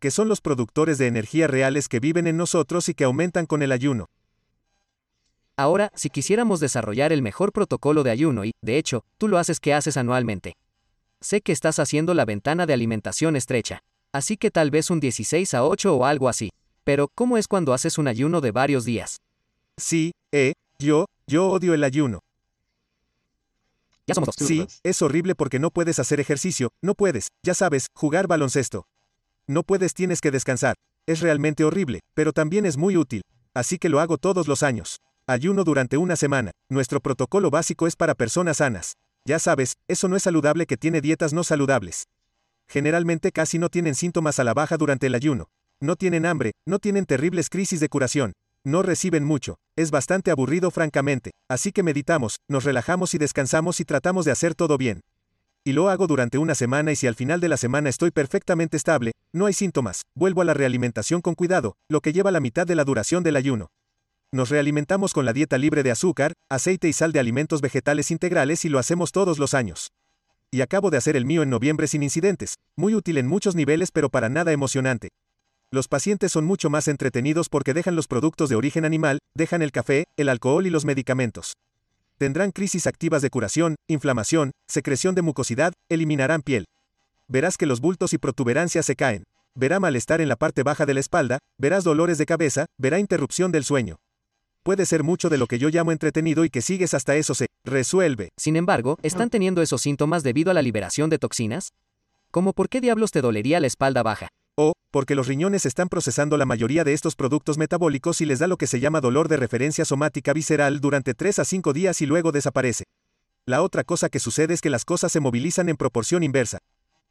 que son los productores de energía reales que viven en nosotros y que aumentan con el ayuno. Ahora, si quisiéramos desarrollar el mejor protocolo de ayuno y, de hecho, tú lo haces que haces anualmente. Sé que estás haciendo la ventana de alimentación estrecha. Así que tal vez un 16 a 8 o algo así. Pero, ¿cómo es cuando haces un ayuno de varios días? Sí, eh, yo, yo odio el ayuno. Ya somos dos. Sí, es horrible porque no puedes hacer ejercicio, no puedes, ya sabes, jugar baloncesto. No puedes, tienes que descansar. Es realmente horrible, pero también es muy útil. Así que lo hago todos los años. Ayuno durante una semana. Nuestro protocolo básico es para personas sanas. Ya sabes, eso no es saludable que tiene dietas no saludables. Generalmente casi no tienen síntomas a la baja durante el ayuno. No tienen hambre, no tienen terribles crisis de curación. No reciben mucho. Es bastante aburrido francamente. Así que meditamos, nos relajamos y descansamos y tratamos de hacer todo bien. Y lo hago durante una semana y si al final de la semana estoy perfectamente estable, no hay síntomas, vuelvo a la realimentación con cuidado, lo que lleva la mitad de la duración del ayuno. Nos realimentamos con la dieta libre de azúcar, aceite y sal de alimentos vegetales integrales y lo hacemos todos los años. Y acabo de hacer el mío en noviembre sin incidentes, muy útil en muchos niveles pero para nada emocionante. Los pacientes son mucho más entretenidos porque dejan los productos de origen animal, dejan el café, el alcohol y los medicamentos. Tendrán crisis activas de curación, inflamación, secreción de mucosidad, eliminarán piel. Verás que los bultos y protuberancias se caen. Verá malestar en la parte baja de la espalda, verás dolores de cabeza, verá interrupción del sueño puede ser mucho de lo que yo llamo entretenido y que sigues hasta eso se resuelve. Sin embargo, ¿están teniendo esos síntomas debido a la liberación de toxinas? ¿Cómo por qué diablos te dolería la espalda baja? O, porque los riñones están procesando la mayoría de estos productos metabólicos y les da lo que se llama dolor de referencia somática visceral durante 3 a 5 días y luego desaparece. La otra cosa que sucede es que las cosas se movilizan en proporción inversa.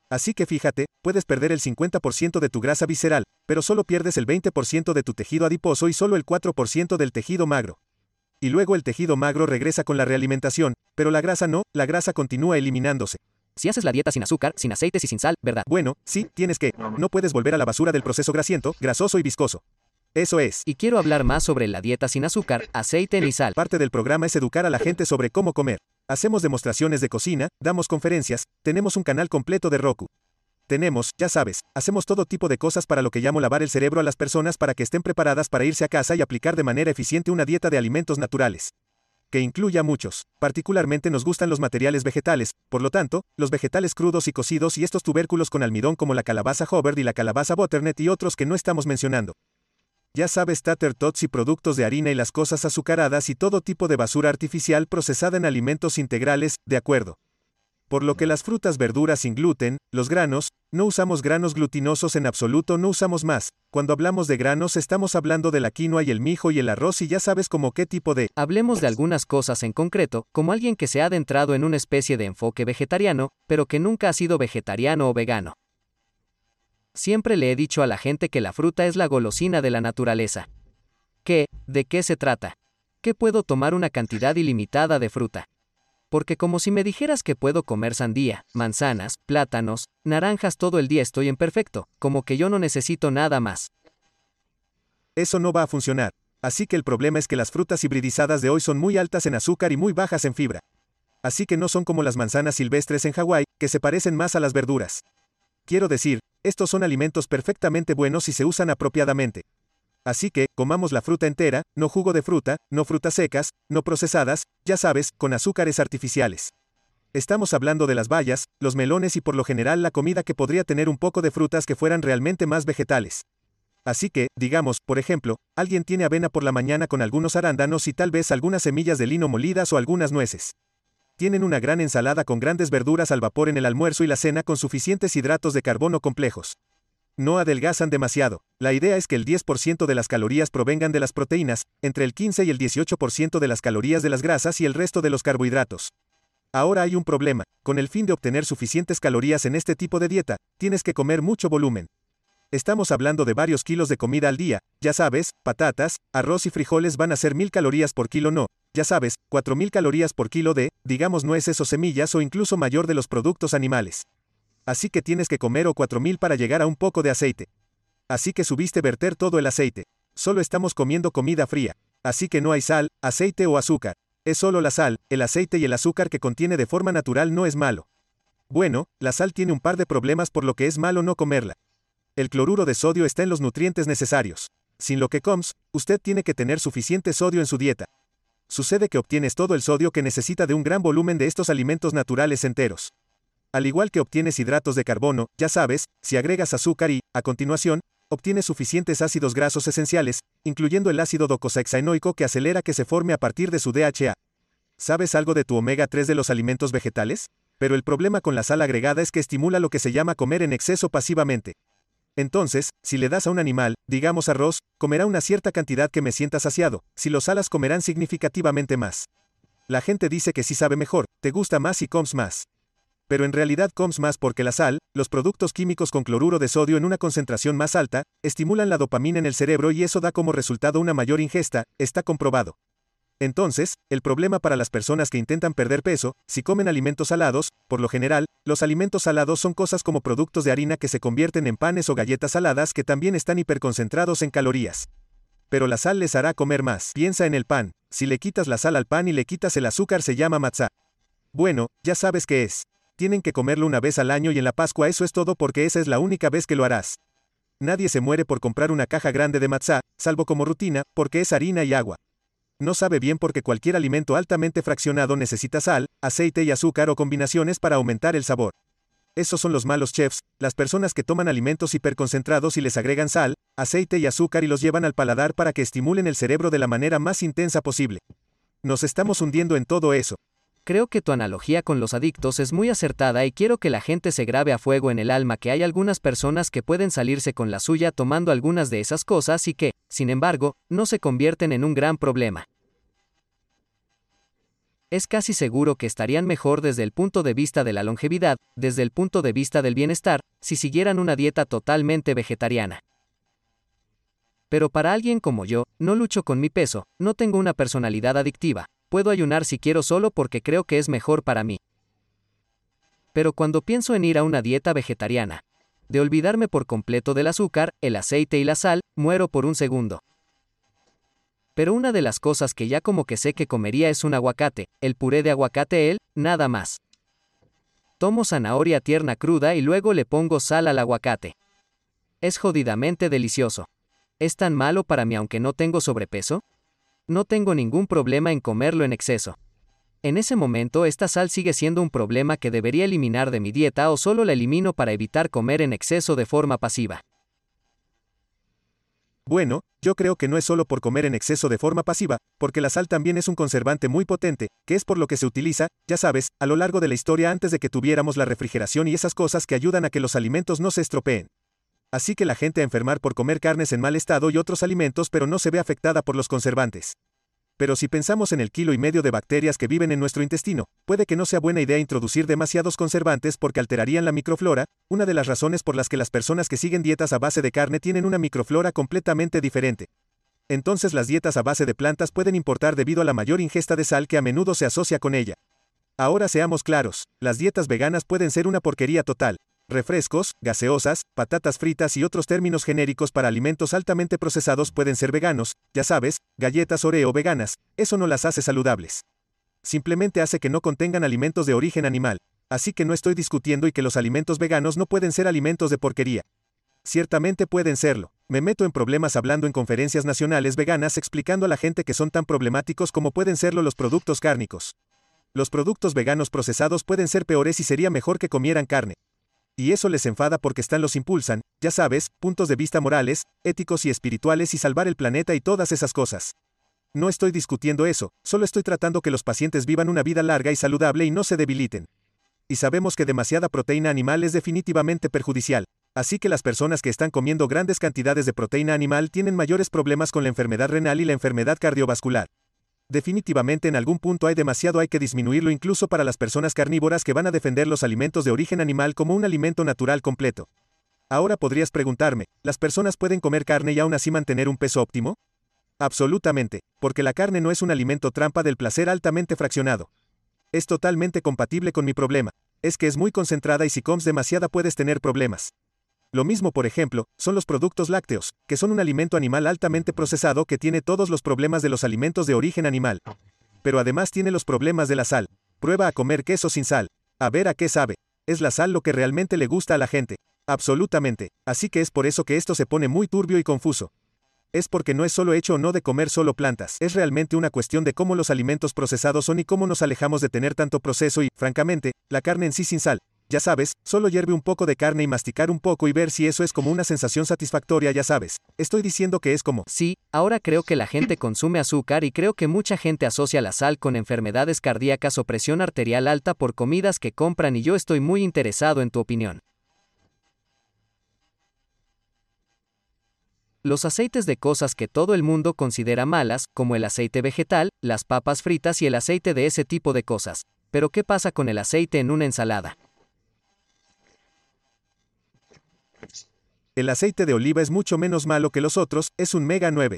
Así que fíjate, puedes perder el 50% de tu grasa visceral, pero solo pierdes el 20% de tu tejido adiposo y solo el 4% del tejido magro. Y luego el tejido magro regresa con la realimentación, pero la grasa no, la grasa continúa eliminándose. Si haces la dieta sin azúcar, sin aceites y sin sal, ¿verdad? Bueno, sí, tienes que. No puedes volver a la basura del proceso grasiento, grasoso y viscoso. Eso es. Y quiero hablar más sobre la dieta sin azúcar, aceite ni sal. Parte del programa es educar a la gente sobre cómo comer. Hacemos demostraciones de cocina, damos conferencias, tenemos un canal completo de Roku. Tenemos, ya sabes, hacemos todo tipo de cosas para lo que llamo lavar el cerebro a las personas para que estén preparadas para irse a casa y aplicar de manera eficiente una dieta de alimentos naturales. Que incluya muchos. Particularmente nos gustan los materiales vegetales, por lo tanto, los vegetales crudos y cocidos y estos tubérculos con almidón como la calabaza Hubbard y la calabaza Butternut y otros que no estamos mencionando. Ya sabes tater tots y productos de harina y las cosas azucaradas y todo tipo de basura artificial procesada en alimentos integrales, de acuerdo. Por lo que las frutas, verduras sin gluten, los granos, no usamos granos glutinosos en absoluto, no usamos más. Cuando hablamos de granos estamos hablando de la quinoa y el mijo y el arroz y ya sabes como qué tipo de... Hablemos de algunas cosas en concreto, como alguien que se ha adentrado en una especie de enfoque vegetariano, pero que nunca ha sido vegetariano o vegano. Siempre le he dicho a la gente que la fruta es la golosina de la naturaleza. ¿Qué? ¿De qué se trata? ¿Qué puedo tomar una cantidad ilimitada de fruta? Porque como si me dijeras que puedo comer sandía, manzanas, plátanos, naranjas todo el día estoy en perfecto, como que yo no necesito nada más. Eso no va a funcionar. Así que el problema es que las frutas hibridizadas de hoy son muy altas en azúcar y muy bajas en fibra. Así que no son como las manzanas silvestres en Hawái, que se parecen más a las verduras. Quiero decir, estos son alimentos perfectamente buenos si se usan apropiadamente. Así que, comamos la fruta entera, no jugo de fruta, no frutas secas, no procesadas, ya sabes, con azúcares artificiales. Estamos hablando de las bayas, los melones y por lo general la comida que podría tener un poco de frutas que fueran realmente más vegetales. Así que, digamos, por ejemplo, alguien tiene avena por la mañana con algunos arándanos y tal vez algunas semillas de lino molidas o algunas nueces. Tienen una gran ensalada con grandes verduras al vapor en el almuerzo y la cena con suficientes hidratos de carbono complejos no adelgazan demasiado. La idea es que el 10% de las calorías provengan de las proteínas, entre el 15 y el 18% de las calorías de las grasas y el resto de los carbohidratos. Ahora hay un problema. Con el fin de obtener suficientes calorías en este tipo de dieta, tienes que comer mucho volumen. Estamos hablando de varios kilos de comida al día, ya sabes, patatas, arroz y frijoles van a ser mil calorías por kilo no, ya sabes, 4000 calorías por kilo de, digamos nueces o semillas o incluso mayor de los productos animales así que tienes que comer o 4000 para llegar a un poco de aceite. Así que subiste verter todo el aceite. Solo estamos comiendo comida fría. Así que no hay sal, aceite o azúcar. Es solo la sal, el aceite y el azúcar que contiene de forma natural no es malo. Bueno, la sal tiene un par de problemas por lo que es malo no comerla. El cloruro de sodio está en los nutrientes necesarios. Sin lo que comes, usted tiene que tener suficiente sodio en su dieta. Sucede que obtienes todo el sodio que necesita de un gran volumen de estos alimentos naturales enteros. Al igual que obtienes hidratos de carbono, ya sabes, si agregas azúcar y, a continuación, obtienes suficientes ácidos grasos esenciales, incluyendo el ácido docosahexaenoico que acelera que se forme a partir de su DHA. ¿Sabes algo de tu omega 3 de los alimentos vegetales? Pero el problema con la sal agregada es que estimula lo que se llama comer en exceso pasivamente. Entonces, si le das a un animal, digamos arroz, comerá una cierta cantidad que me sienta saciado, si lo salas comerán significativamente más. La gente dice que si sabe mejor, te gusta más y comes más pero en realidad comes más porque la sal, los productos químicos con cloruro de sodio en una concentración más alta, estimulan la dopamina en el cerebro y eso da como resultado una mayor ingesta, está comprobado. Entonces, el problema para las personas que intentan perder peso, si comen alimentos salados, por lo general, los alimentos salados son cosas como productos de harina que se convierten en panes o galletas saladas que también están hiperconcentrados en calorías. Pero la sal les hará comer más. Piensa en el pan. Si le quitas la sal al pan y le quitas el azúcar se llama matzá. Bueno, ya sabes qué es. Tienen que comerlo una vez al año y en la Pascua eso es todo porque esa es la única vez que lo harás. Nadie se muere por comprar una caja grande de matzá, salvo como rutina, porque es harina y agua. No sabe bien porque cualquier alimento altamente fraccionado necesita sal, aceite y azúcar o combinaciones para aumentar el sabor. Esos son los malos chefs, las personas que toman alimentos hiperconcentrados y les agregan sal, aceite y azúcar y los llevan al paladar para que estimulen el cerebro de la manera más intensa posible. Nos estamos hundiendo en todo eso. Creo que tu analogía con los adictos es muy acertada y quiero que la gente se grabe a fuego en el alma que hay algunas personas que pueden salirse con la suya tomando algunas de esas cosas y que, sin embargo, no se convierten en un gran problema. Es casi seguro que estarían mejor desde el punto de vista de la longevidad, desde el punto de vista del bienestar, si siguieran una dieta totalmente vegetariana. Pero para alguien como yo, no lucho con mi peso, no tengo una personalidad adictiva, puedo ayunar si quiero solo porque creo que es mejor para mí. Pero cuando pienso en ir a una dieta vegetariana, de olvidarme por completo del azúcar, el aceite y la sal, muero por un segundo. Pero una de las cosas que ya como que sé que comería es un aguacate, el puré de aguacate él, nada más. Tomo zanahoria tierna cruda y luego le pongo sal al aguacate. Es jodidamente delicioso. ¿Es tan malo para mí aunque no tengo sobrepeso? No tengo ningún problema en comerlo en exceso. En ese momento esta sal sigue siendo un problema que debería eliminar de mi dieta o solo la elimino para evitar comer en exceso de forma pasiva. Bueno, yo creo que no es solo por comer en exceso de forma pasiva, porque la sal también es un conservante muy potente, que es por lo que se utiliza, ya sabes, a lo largo de la historia antes de que tuviéramos la refrigeración y esas cosas que ayudan a que los alimentos no se estropeen. Así que la gente a enfermar por comer carnes en mal estado y otros alimentos pero no se ve afectada por los conservantes. Pero si pensamos en el kilo y medio de bacterias que viven en nuestro intestino, puede que no sea buena idea introducir demasiados conservantes porque alterarían la microflora, una de las razones por las que las personas que siguen dietas a base de carne tienen una microflora completamente diferente. Entonces las dietas a base de plantas pueden importar debido a la mayor ingesta de sal que a menudo se asocia con ella. Ahora seamos claros, las dietas veganas pueden ser una porquería total, Refrescos, gaseosas, patatas fritas y otros términos genéricos para alimentos altamente procesados pueden ser veganos, ya sabes, galletas Oreo veganas, eso no las hace saludables. Simplemente hace que no contengan alimentos de origen animal, así que no estoy discutiendo y que los alimentos veganos no pueden ser alimentos de porquería. Ciertamente pueden serlo. Me meto en problemas hablando en conferencias nacionales veganas explicando a la gente que son tan problemáticos como pueden serlo los productos cárnicos. Los productos veganos procesados pueden ser peores y sería mejor que comieran carne. Y eso les enfada porque están los impulsan, ya sabes, puntos de vista morales, éticos y espirituales y salvar el planeta y todas esas cosas. No estoy discutiendo eso, solo estoy tratando que los pacientes vivan una vida larga y saludable y no se debiliten. Y sabemos que demasiada proteína animal es definitivamente perjudicial. Así que las personas que están comiendo grandes cantidades de proteína animal tienen mayores problemas con la enfermedad renal y la enfermedad cardiovascular. Definitivamente en algún punto hay demasiado hay que disminuirlo incluso para las personas carnívoras que van a defender los alimentos de origen animal como un alimento natural completo. Ahora podrías preguntarme, ¿las personas pueden comer carne y aún así mantener un peso óptimo? Absolutamente, porque la carne no es un alimento trampa del placer altamente fraccionado. Es totalmente compatible con mi problema, es que es muy concentrada y si comes demasiada puedes tener problemas. Lo mismo, por ejemplo, son los productos lácteos, que son un alimento animal altamente procesado que tiene todos los problemas de los alimentos de origen animal. Pero además tiene los problemas de la sal. Prueba a comer queso sin sal. A ver a qué sabe. Es la sal lo que realmente le gusta a la gente. Absolutamente. Así que es por eso que esto se pone muy turbio y confuso. Es porque no es solo hecho o no de comer solo plantas, es realmente una cuestión de cómo los alimentos procesados son y cómo nos alejamos de tener tanto proceso y, francamente, la carne en sí sin sal, ya sabes, solo hierve un poco de carne y masticar un poco y ver si eso es como una sensación satisfactoria, ya sabes. Estoy diciendo que es como... Sí, ahora creo que la gente consume azúcar y creo que mucha gente asocia la sal con enfermedades cardíacas o presión arterial alta por comidas que compran y yo estoy muy interesado en tu opinión. Los aceites de cosas que todo el mundo considera malas, como el aceite vegetal, las papas fritas y el aceite de ese tipo de cosas. Pero ¿qué pasa con el aceite en una ensalada? El aceite de oliva es mucho menos malo que los otros, es un mega 9.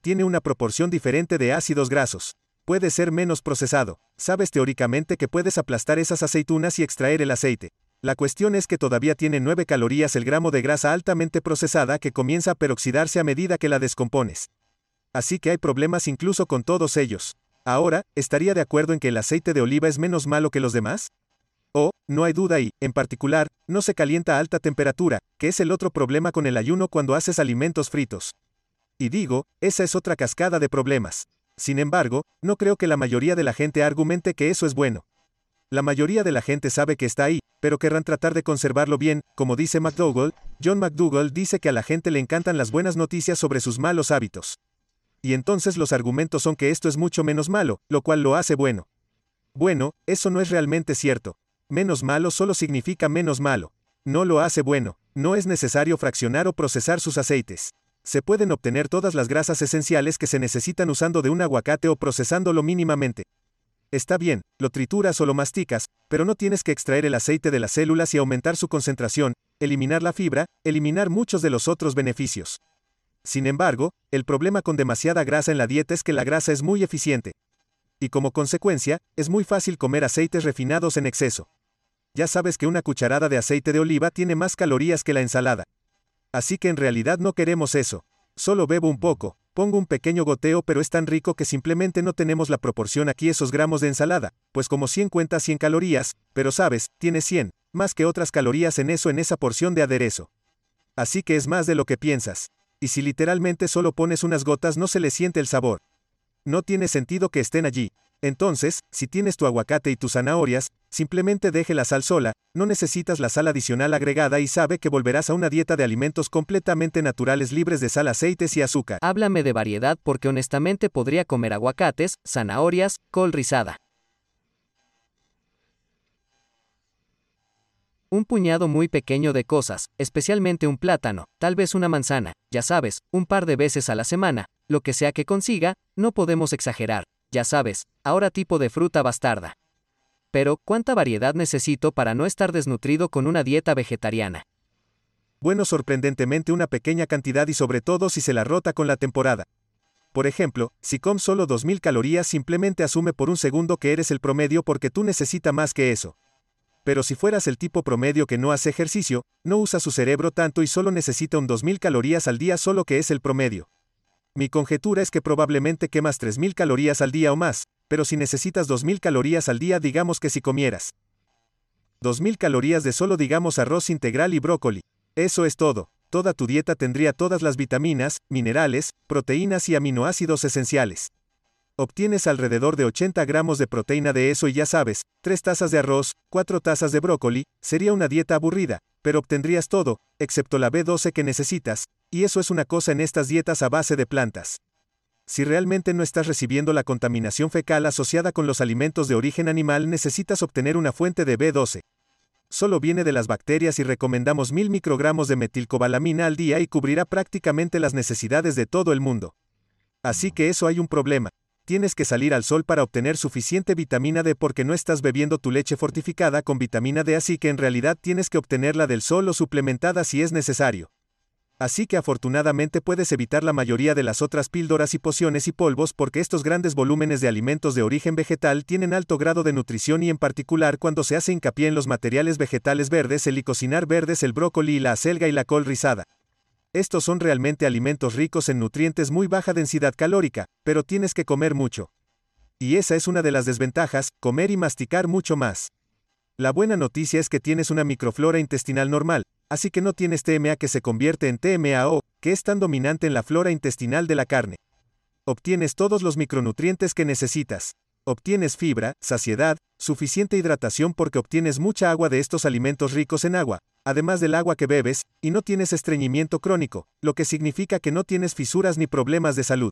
Tiene una proporción diferente de ácidos grasos. Puede ser menos procesado. Sabes teóricamente que puedes aplastar esas aceitunas y extraer el aceite. La cuestión es que todavía tiene 9 calorías el gramo de grasa altamente procesada que comienza a peroxidarse a medida que la descompones. Así que hay problemas incluso con todos ellos. Ahora, ¿estaría de acuerdo en que el aceite de oliva es menos malo que los demás? Oh, no hay duda y, en particular, no se calienta a alta temperatura, que es el otro problema con el ayuno cuando haces alimentos fritos. Y digo, esa es otra cascada de problemas. Sin embargo, no creo que la mayoría de la gente argumente que eso es bueno. La mayoría de la gente sabe que está ahí, pero querrán tratar de conservarlo bien, como dice McDougall, John McDougall dice que a la gente le encantan las buenas noticias sobre sus malos hábitos. Y entonces los argumentos son que esto es mucho menos malo, lo cual lo hace bueno. Bueno, eso no es realmente cierto. Menos malo solo significa menos malo. No lo hace bueno. No es necesario fraccionar o procesar sus aceites. Se pueden obtener todas las grasas esenciales que se necesitan usando de un aguacate o procesándolo mínimamente. Está bien, lo trituras o lo masticas, pero no tienes que extraer el aceite de las células y aumentar su concentración, eliminar la fibra, eliminar muchos de los otros beneficios. Sin embargo, el problema con demasiada grasa en la dieta es que la grasa es muy eficiente y como consecuencia, es muy fácil comer aceites refinados en exceso. Ya sabes que una cucharada de aceite de oliva tiene más calorías que la ensalada. Así que en realidad no queremos eso. Solo bebo un poco, pongo un pequeño goteo pero es tan rico que simplemente no tenemos la proporción aquí esos gramos de ensalada, pues como 100 cuenta 100 calorías, pero sabes, tiene 100, más que otras calorías en eso en esa porción de aderezo. Así que es más de lo que piensas. Y si literalmente solo pones unas gotas no se le siente el sabor. No tiene sentido que estén allí. Entonces, si tienes tu aguacate y tus zanahorias, simplemente deje la sal sola, no necesitas la sal adicional agregada y sabe que volverás a una dieta de alimentos completamente naturales libres de sal, aceites y azúcar. Háblame de variedad porque honestamente podría comer aguacates, zanahorias, col rizada. Un puñado muy pequeño de cosas, especialmente un plátano, tal vez una manzana, ya sabes, un par de veces a la semana, lo que sea que consiga, no podemos exagerar, ya sabes, ahora tipo de fruta bastarda. Pero, ¿cuánta variedad necesito para no estar desnutrido con una dieta vegetariana? Bueno, sorprendentemente una pequeña cantidad y sobre todo si se la rota con la temporada. Por ejemplo, si comes solo 2000 calorías simplemente asume por un segundo que eres el promedio porque tú necesitas más que eso. Pero si fueras el tipo promedio que no hace ejercicio, no usa su cerebro tanto y solo necesita un 2000 calorías al día solo que es el promedio. Mi conjetura es que probablemente quemas 3.000 calorías al día o más, pero si necesitas 2.000 calorías al día digamos que si comieras 2.000 calorías de solo digamos arroz integral y brócoli. Eso es todo. Toda tu dieta tendría todas las vitaminas, minerales, proteínas y aminoácidos esenciales. Obtienes alrededor de 80 gramos de proteína de eso y ya sabes, 3 tazas de arroz, 4 tazas de brócoli, sería una dieta aburrida, pero obtendrías todo, excepto la B12 que necesitas, y eso es una cosa en estas dietas a base de plantas. Si realmente no estás recibiendo la contaminación fecal asociada con los alimentos de origen animal, necesitas obtener una fuente de B12. Solo viene de las bacterias y recomendamos mil microgramos de metilcobalamina al día y cubrirá prácticamente las necesidades de todo el mundo. Así que eso hay un problema. Tienes que salir al sol para obtener suficiente vitamina D porque no estás bebiendo tu leche fortificada con vitamina D, así que en realidad tienes que obtenerla del sol o suplementada si es necesario. Así que afortunadamente puedes evitar la mayoría de las otras píldoras y pociones y polvos porque estos grandes volúmenes de alimentos de origen vegetal tienen alto grado de nutrición y en particular cuando se hace hincapié en los materiales vegetales verdes, el icocinar verdes, el brócoli y la acelga y la col rizada. Estos son realmente alimentos ricos en nutrientes muy baja densidad calórica, pero tienes que comer mucho. Y esa es una de las desventajas, comer y masticar mucho más. La buena noticia es que tienes una microflora intestinal normal, así que no tienes TMA que se convierte en TMAO, que es tan dominante en la flora intestinal de la carne. Obtienes todos los micronutrientes que necesitas. Obtienes fibra, saciedad, suficiente hidratación porque obtienes mucha agua de estos alimentos ricos en agua, además del agua que bebes, y no tienes estreñimiento crónico, lo que significa que no tienes fisuras ni problemas de salud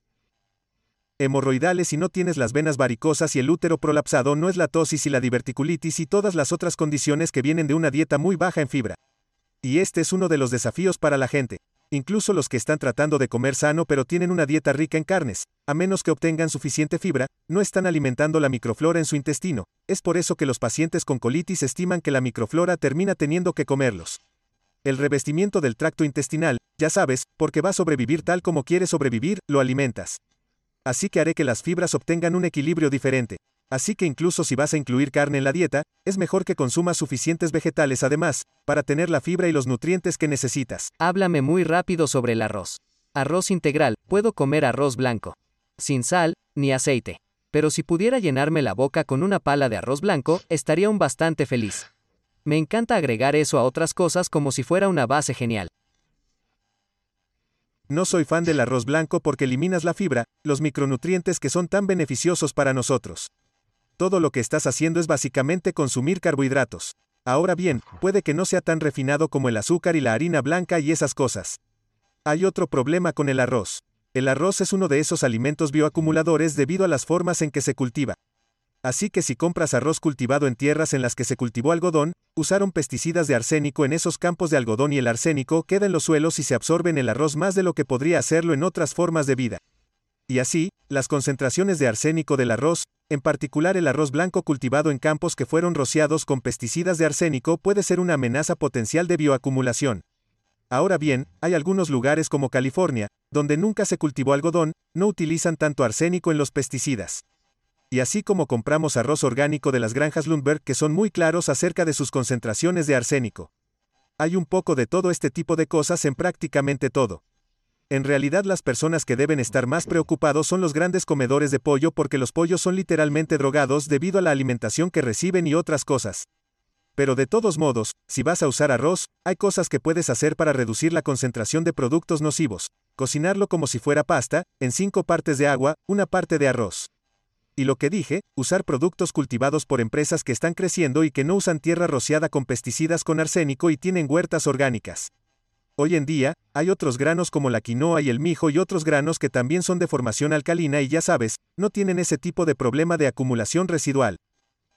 hemorroidales y no tienes las venas varicosas y el útero prolapsado no es la tosis y la diverticulitis y todas las otras condiciones que vienen de una dieta muy baja en fibra. Y este es uno de los desafíos para la gente. Incluso los que están tratando de comer sano pero tienen una dieta rica en carnes, a menos que obtengan suficiente fibra, no están alimentando la microflora en su intestino. Es por eso que los pacientes con colitis estiman que la microflora termina teniendo que comerlos. El revestimiento del tracto intestinal, ya sabes, porque va a sobrevivir tal como quiere sobrevivir, lo alimentas. Así que haré que las fibras obtengan un equilibrio diferente. Así que incluso si vas a incluir carne en la dieta, es mejor que consumas suficientes vegetales además, para tener la fibra y los nutrientes que necesitas. Háblame muy rápido sobre el arroz. Arroz integral, puedo comer arroz blanco. Sin sal, ni aceite. Pero si pudiera llenarme la boca con una pala de arroz blanco, estaría un bastante feliz. Me encanta agregar eso a otras cosas como si fuera una base genial. No soy fan del arroz blanco porque eliminas la fibra, los micronutrientes que son tan beneficiosos para nosotros. Todo lo que estás haciendo es básicamente consumir carbohidratos. Ahora bien, puede que no sea tan refinado como el azúcar y la harina blanca y esas cosas. Hay otro problema con el arroz. El arroz es uno de esos alimentos bioacumuladores debido a las formas en que se cultiva. Así que si compras arroz cultivado en tierras en las que se cultivó algodón, usaron pesticidas de arsénico en esos campos de algodón y el arsénico queda en los suelos y se absorbe en el arroz más de lo que podría hacerlo en otras formas de vida. Y así, las concentraciones de arsénico del arroz, en particular el arroz blanco cultivado en campos que fueron rociados con pesticidas de arsénico, puede ser una amenaza potencial de bioacumulación. Ahora bien, hay algunos lugares como California, donde nunca se cultivó algodón, no utilizan tanto arsénico en los pesticidas y así como compramos arroz orgánico de las granjas Lundberg que son muy claros acerca de sus concentraciones de arsénico. Hay un poco de todo este tipo de cosas en prácticamente todo. En realidad las personas que deben estar más preocupados son los grandes comedores de pollo porque los pollos son literalmente drogados debido a la alimentación que reciben y otras cosas. Pero de todos modos, si vas a usar arroz, hay cosas que puedes hacer para reducir la concentración de productos nocivos. Cocinarlo como si fuera pasta, en cinco partes de agua, una parte de arroz. Y lo que dije, usar productos cultivados por empresas que están creciendo y que no usan tierra rociada con pesticidas con arsénico y tienen huertas orgánicas. Hoy en día, hay otros granos como la quinoa y el mijo y otros granos que también son de formación alcalina y ya sabes, no tienen ese tipo de problema de acumulación residual.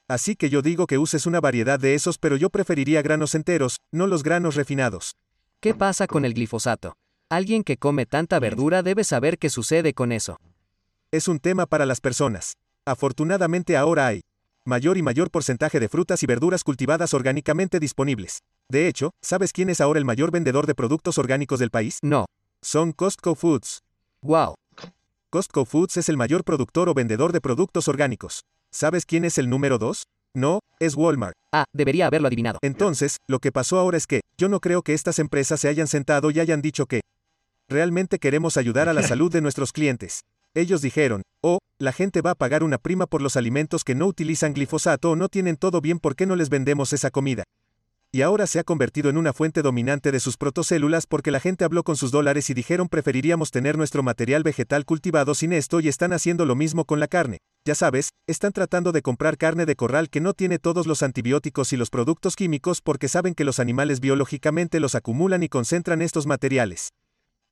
Así que yo digo que uses una variedad de esos, pero yo preferiría granos enteros, no los granos refinados. ¿Qué pasa con el glifosato? Alguien que come tanta verdura debe saber qué sucede con eso. Es un tema para las personas. Afortunadamente ahora hay mayor y mayor porcentaje de frutas y verduras cultivadas orgánicamente disponibles. De hecho, ¿sabes quién es ahora el mayor vendedor de productos orgánicos del país? No. Son Costco Foods. Wow. Costco Foods es el mayor productor o vendedor de productos orgánicos. ¿Sabes quién es el número 2? No, es Walmart. Ah, debería haberlo adivinado. Entonces, lo que pasó ahora es que, yo no creo que estas empresas se hayan sentado y hayan dicho que realmente queremos ayudar a la salud de nuestros clientes. Ellos dijeron, oh, la gente va a pagar una prima por los alimentos que no utilizan glifosato o no tienen todo bien, ¿por qué no les vendemos esa comida? Y ahora se ha convertido en una fuente dominante de sus protocélulas porque la gente habló con sus dólares y dijeron preferiríamos tener nuestro material vegetal cultivado sin esto y están haciendo lo mismo con la carne. Ya sabes, están tratando de comprar carne de corral que no tiene todos los antibióticos y los productos químicos porque saben que los animales biológicamente los acumulan y concentran estos materiales.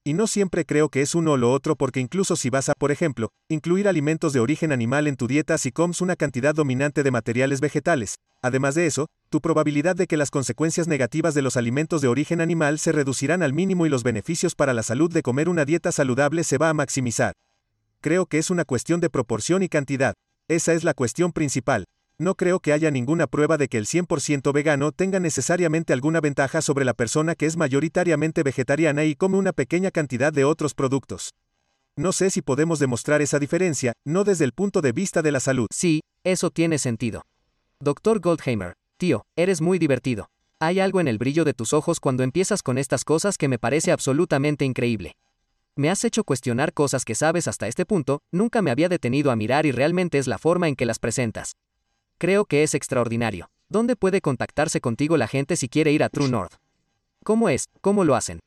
Y no siempre creo que es uno o lo otro porque incluso si vas a, por ejemplo, incluir alimentos de origen animal en tu dieta si comes una cantidad dominante de materiales vegetales, además de eso, tu probabilidad de que las consecuencias negativas de los alimentos de origen animal se reducirán al mínimo y los beneficios para la salud de comer una dieta saludable se va a maximizar. Creo que es una cuestión de proporción y cantidad. Esa es la cuestión principal. No creo que haya ninguna prueba de que el 100% vegano tenga necesariamente alguna ventaja sobre la persona que es mayoritariamente vegetariana y come una pequeña cantidad de otros productos. No sé si podemos demostrar esa diferencia, no desde el punto de vista de la salud. Sí, eso tiene sentido. Doctor Goldheimer, tío, eres muy divertido. Hay algo en el brillo de tus ojos cuando empiezas con estas cosas que me parece absolutamente increíble. Me has hecho cuestionar cosas que sabes hasta este punto, nunca me había detenido a mirar y realmente es la forma en que las presentas. Creo que es extraordinario. ¿Dónde puede contactarse contigo la gente si quiere ir a True North? ¿Cómo es? ¿Cómo lo hacen?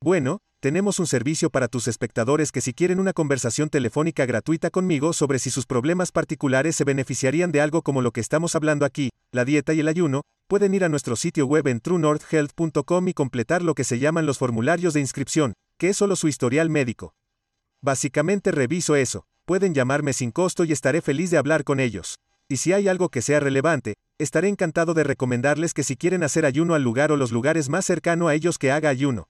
Bueno, tenemos un servicio para tus espectadores que si quieren una conversación telefónica gratuita conmigo sobre si sus problemas particulares se beneficiarían de algo como lo que estamos hablando aquí, la dieta y el ayuno, pueden ir a nuestro sitio web en truenorthhealth.com y completar lo que se llaman los formularios de inscripción, que es solo su historial médico. Básicamente reviso eso, pueden llamarme sin costo y estaré feliz de hablar con ellos. Y si hay algo que sea relevante, estaré encantado de recomendarles que si quieren hacer ayuno al lugar o los lugares más cercano a ellos que haga ayuno.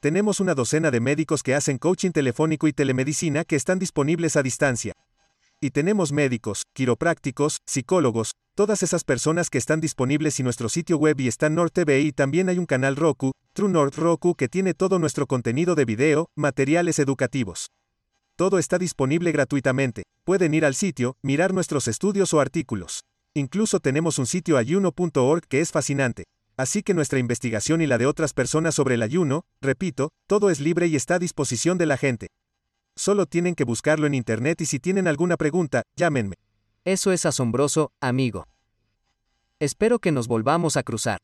Tenemos una docena de médicos que hacen coaching telefónico y telemedicina que están disponibles a distancia. Y tenemos médicos, quiroprácticos, psicólogos, todas esas personas que están disponibles en nuestro sitio web y están North TV y también hay un canal Roku, True North Roku que tiene todo nuestro contenido de video, materiales educativos. Todo está disponible gratuitamente. Pueden ir al sitio, mirar nuestros estudios o artículos. Incluso tenemos un sitio ayuno.org que es fascinante. Así que nuestra investigación y la de otras personas sobre el ayuno, repito, todo es libre y está a disposición de la gente. Solo tienen que buscarlo en Internet y si tienen alguna pregunta, llámenme. Eso es asombroso, amigo. Espero que nos volvamos a cruzar.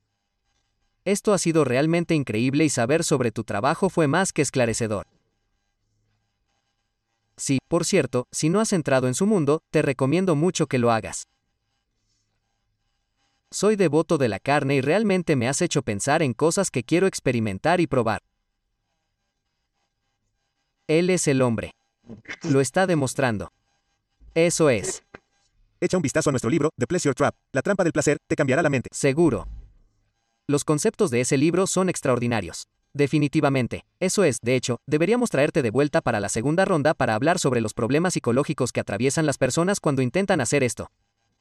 Esto ha sido realmente increíble y saber sobre tu trabajo fue más que esclarecedor. Sí, por cierto, si no has entrado en su mundo, te recomiendo mucho que lo hagas. Soy devoto de la carne y realmente me has hecho pensar en cosas que quiero experimentar y probar. Él es el hombre. Lo está demostrando. Eso es. Echa un vistazo a nuestro libro, The Pleasure Trap, La trampa del placer, te cambiará la mente. Seguro. Los conceptos de ese libro son extraordinarios. Definitivamente. Eso es, de hecho, deberíamos traerte de vuelta para la segunda ronda para hablar sobre los problemas psicológicos que atraviesan las personas cuando intentan hacer esto.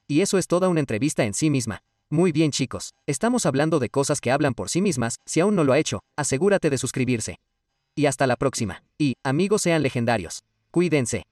Y eso es toda una entrevista en sí misma. Muy bien chicos, estamos hablando de cosas que hablan por sí mismas, si aún no lo ha hecho, asegúrate de suscribirse. Y hasta la próxima. Y, amigos sean legendarios. Cuídense.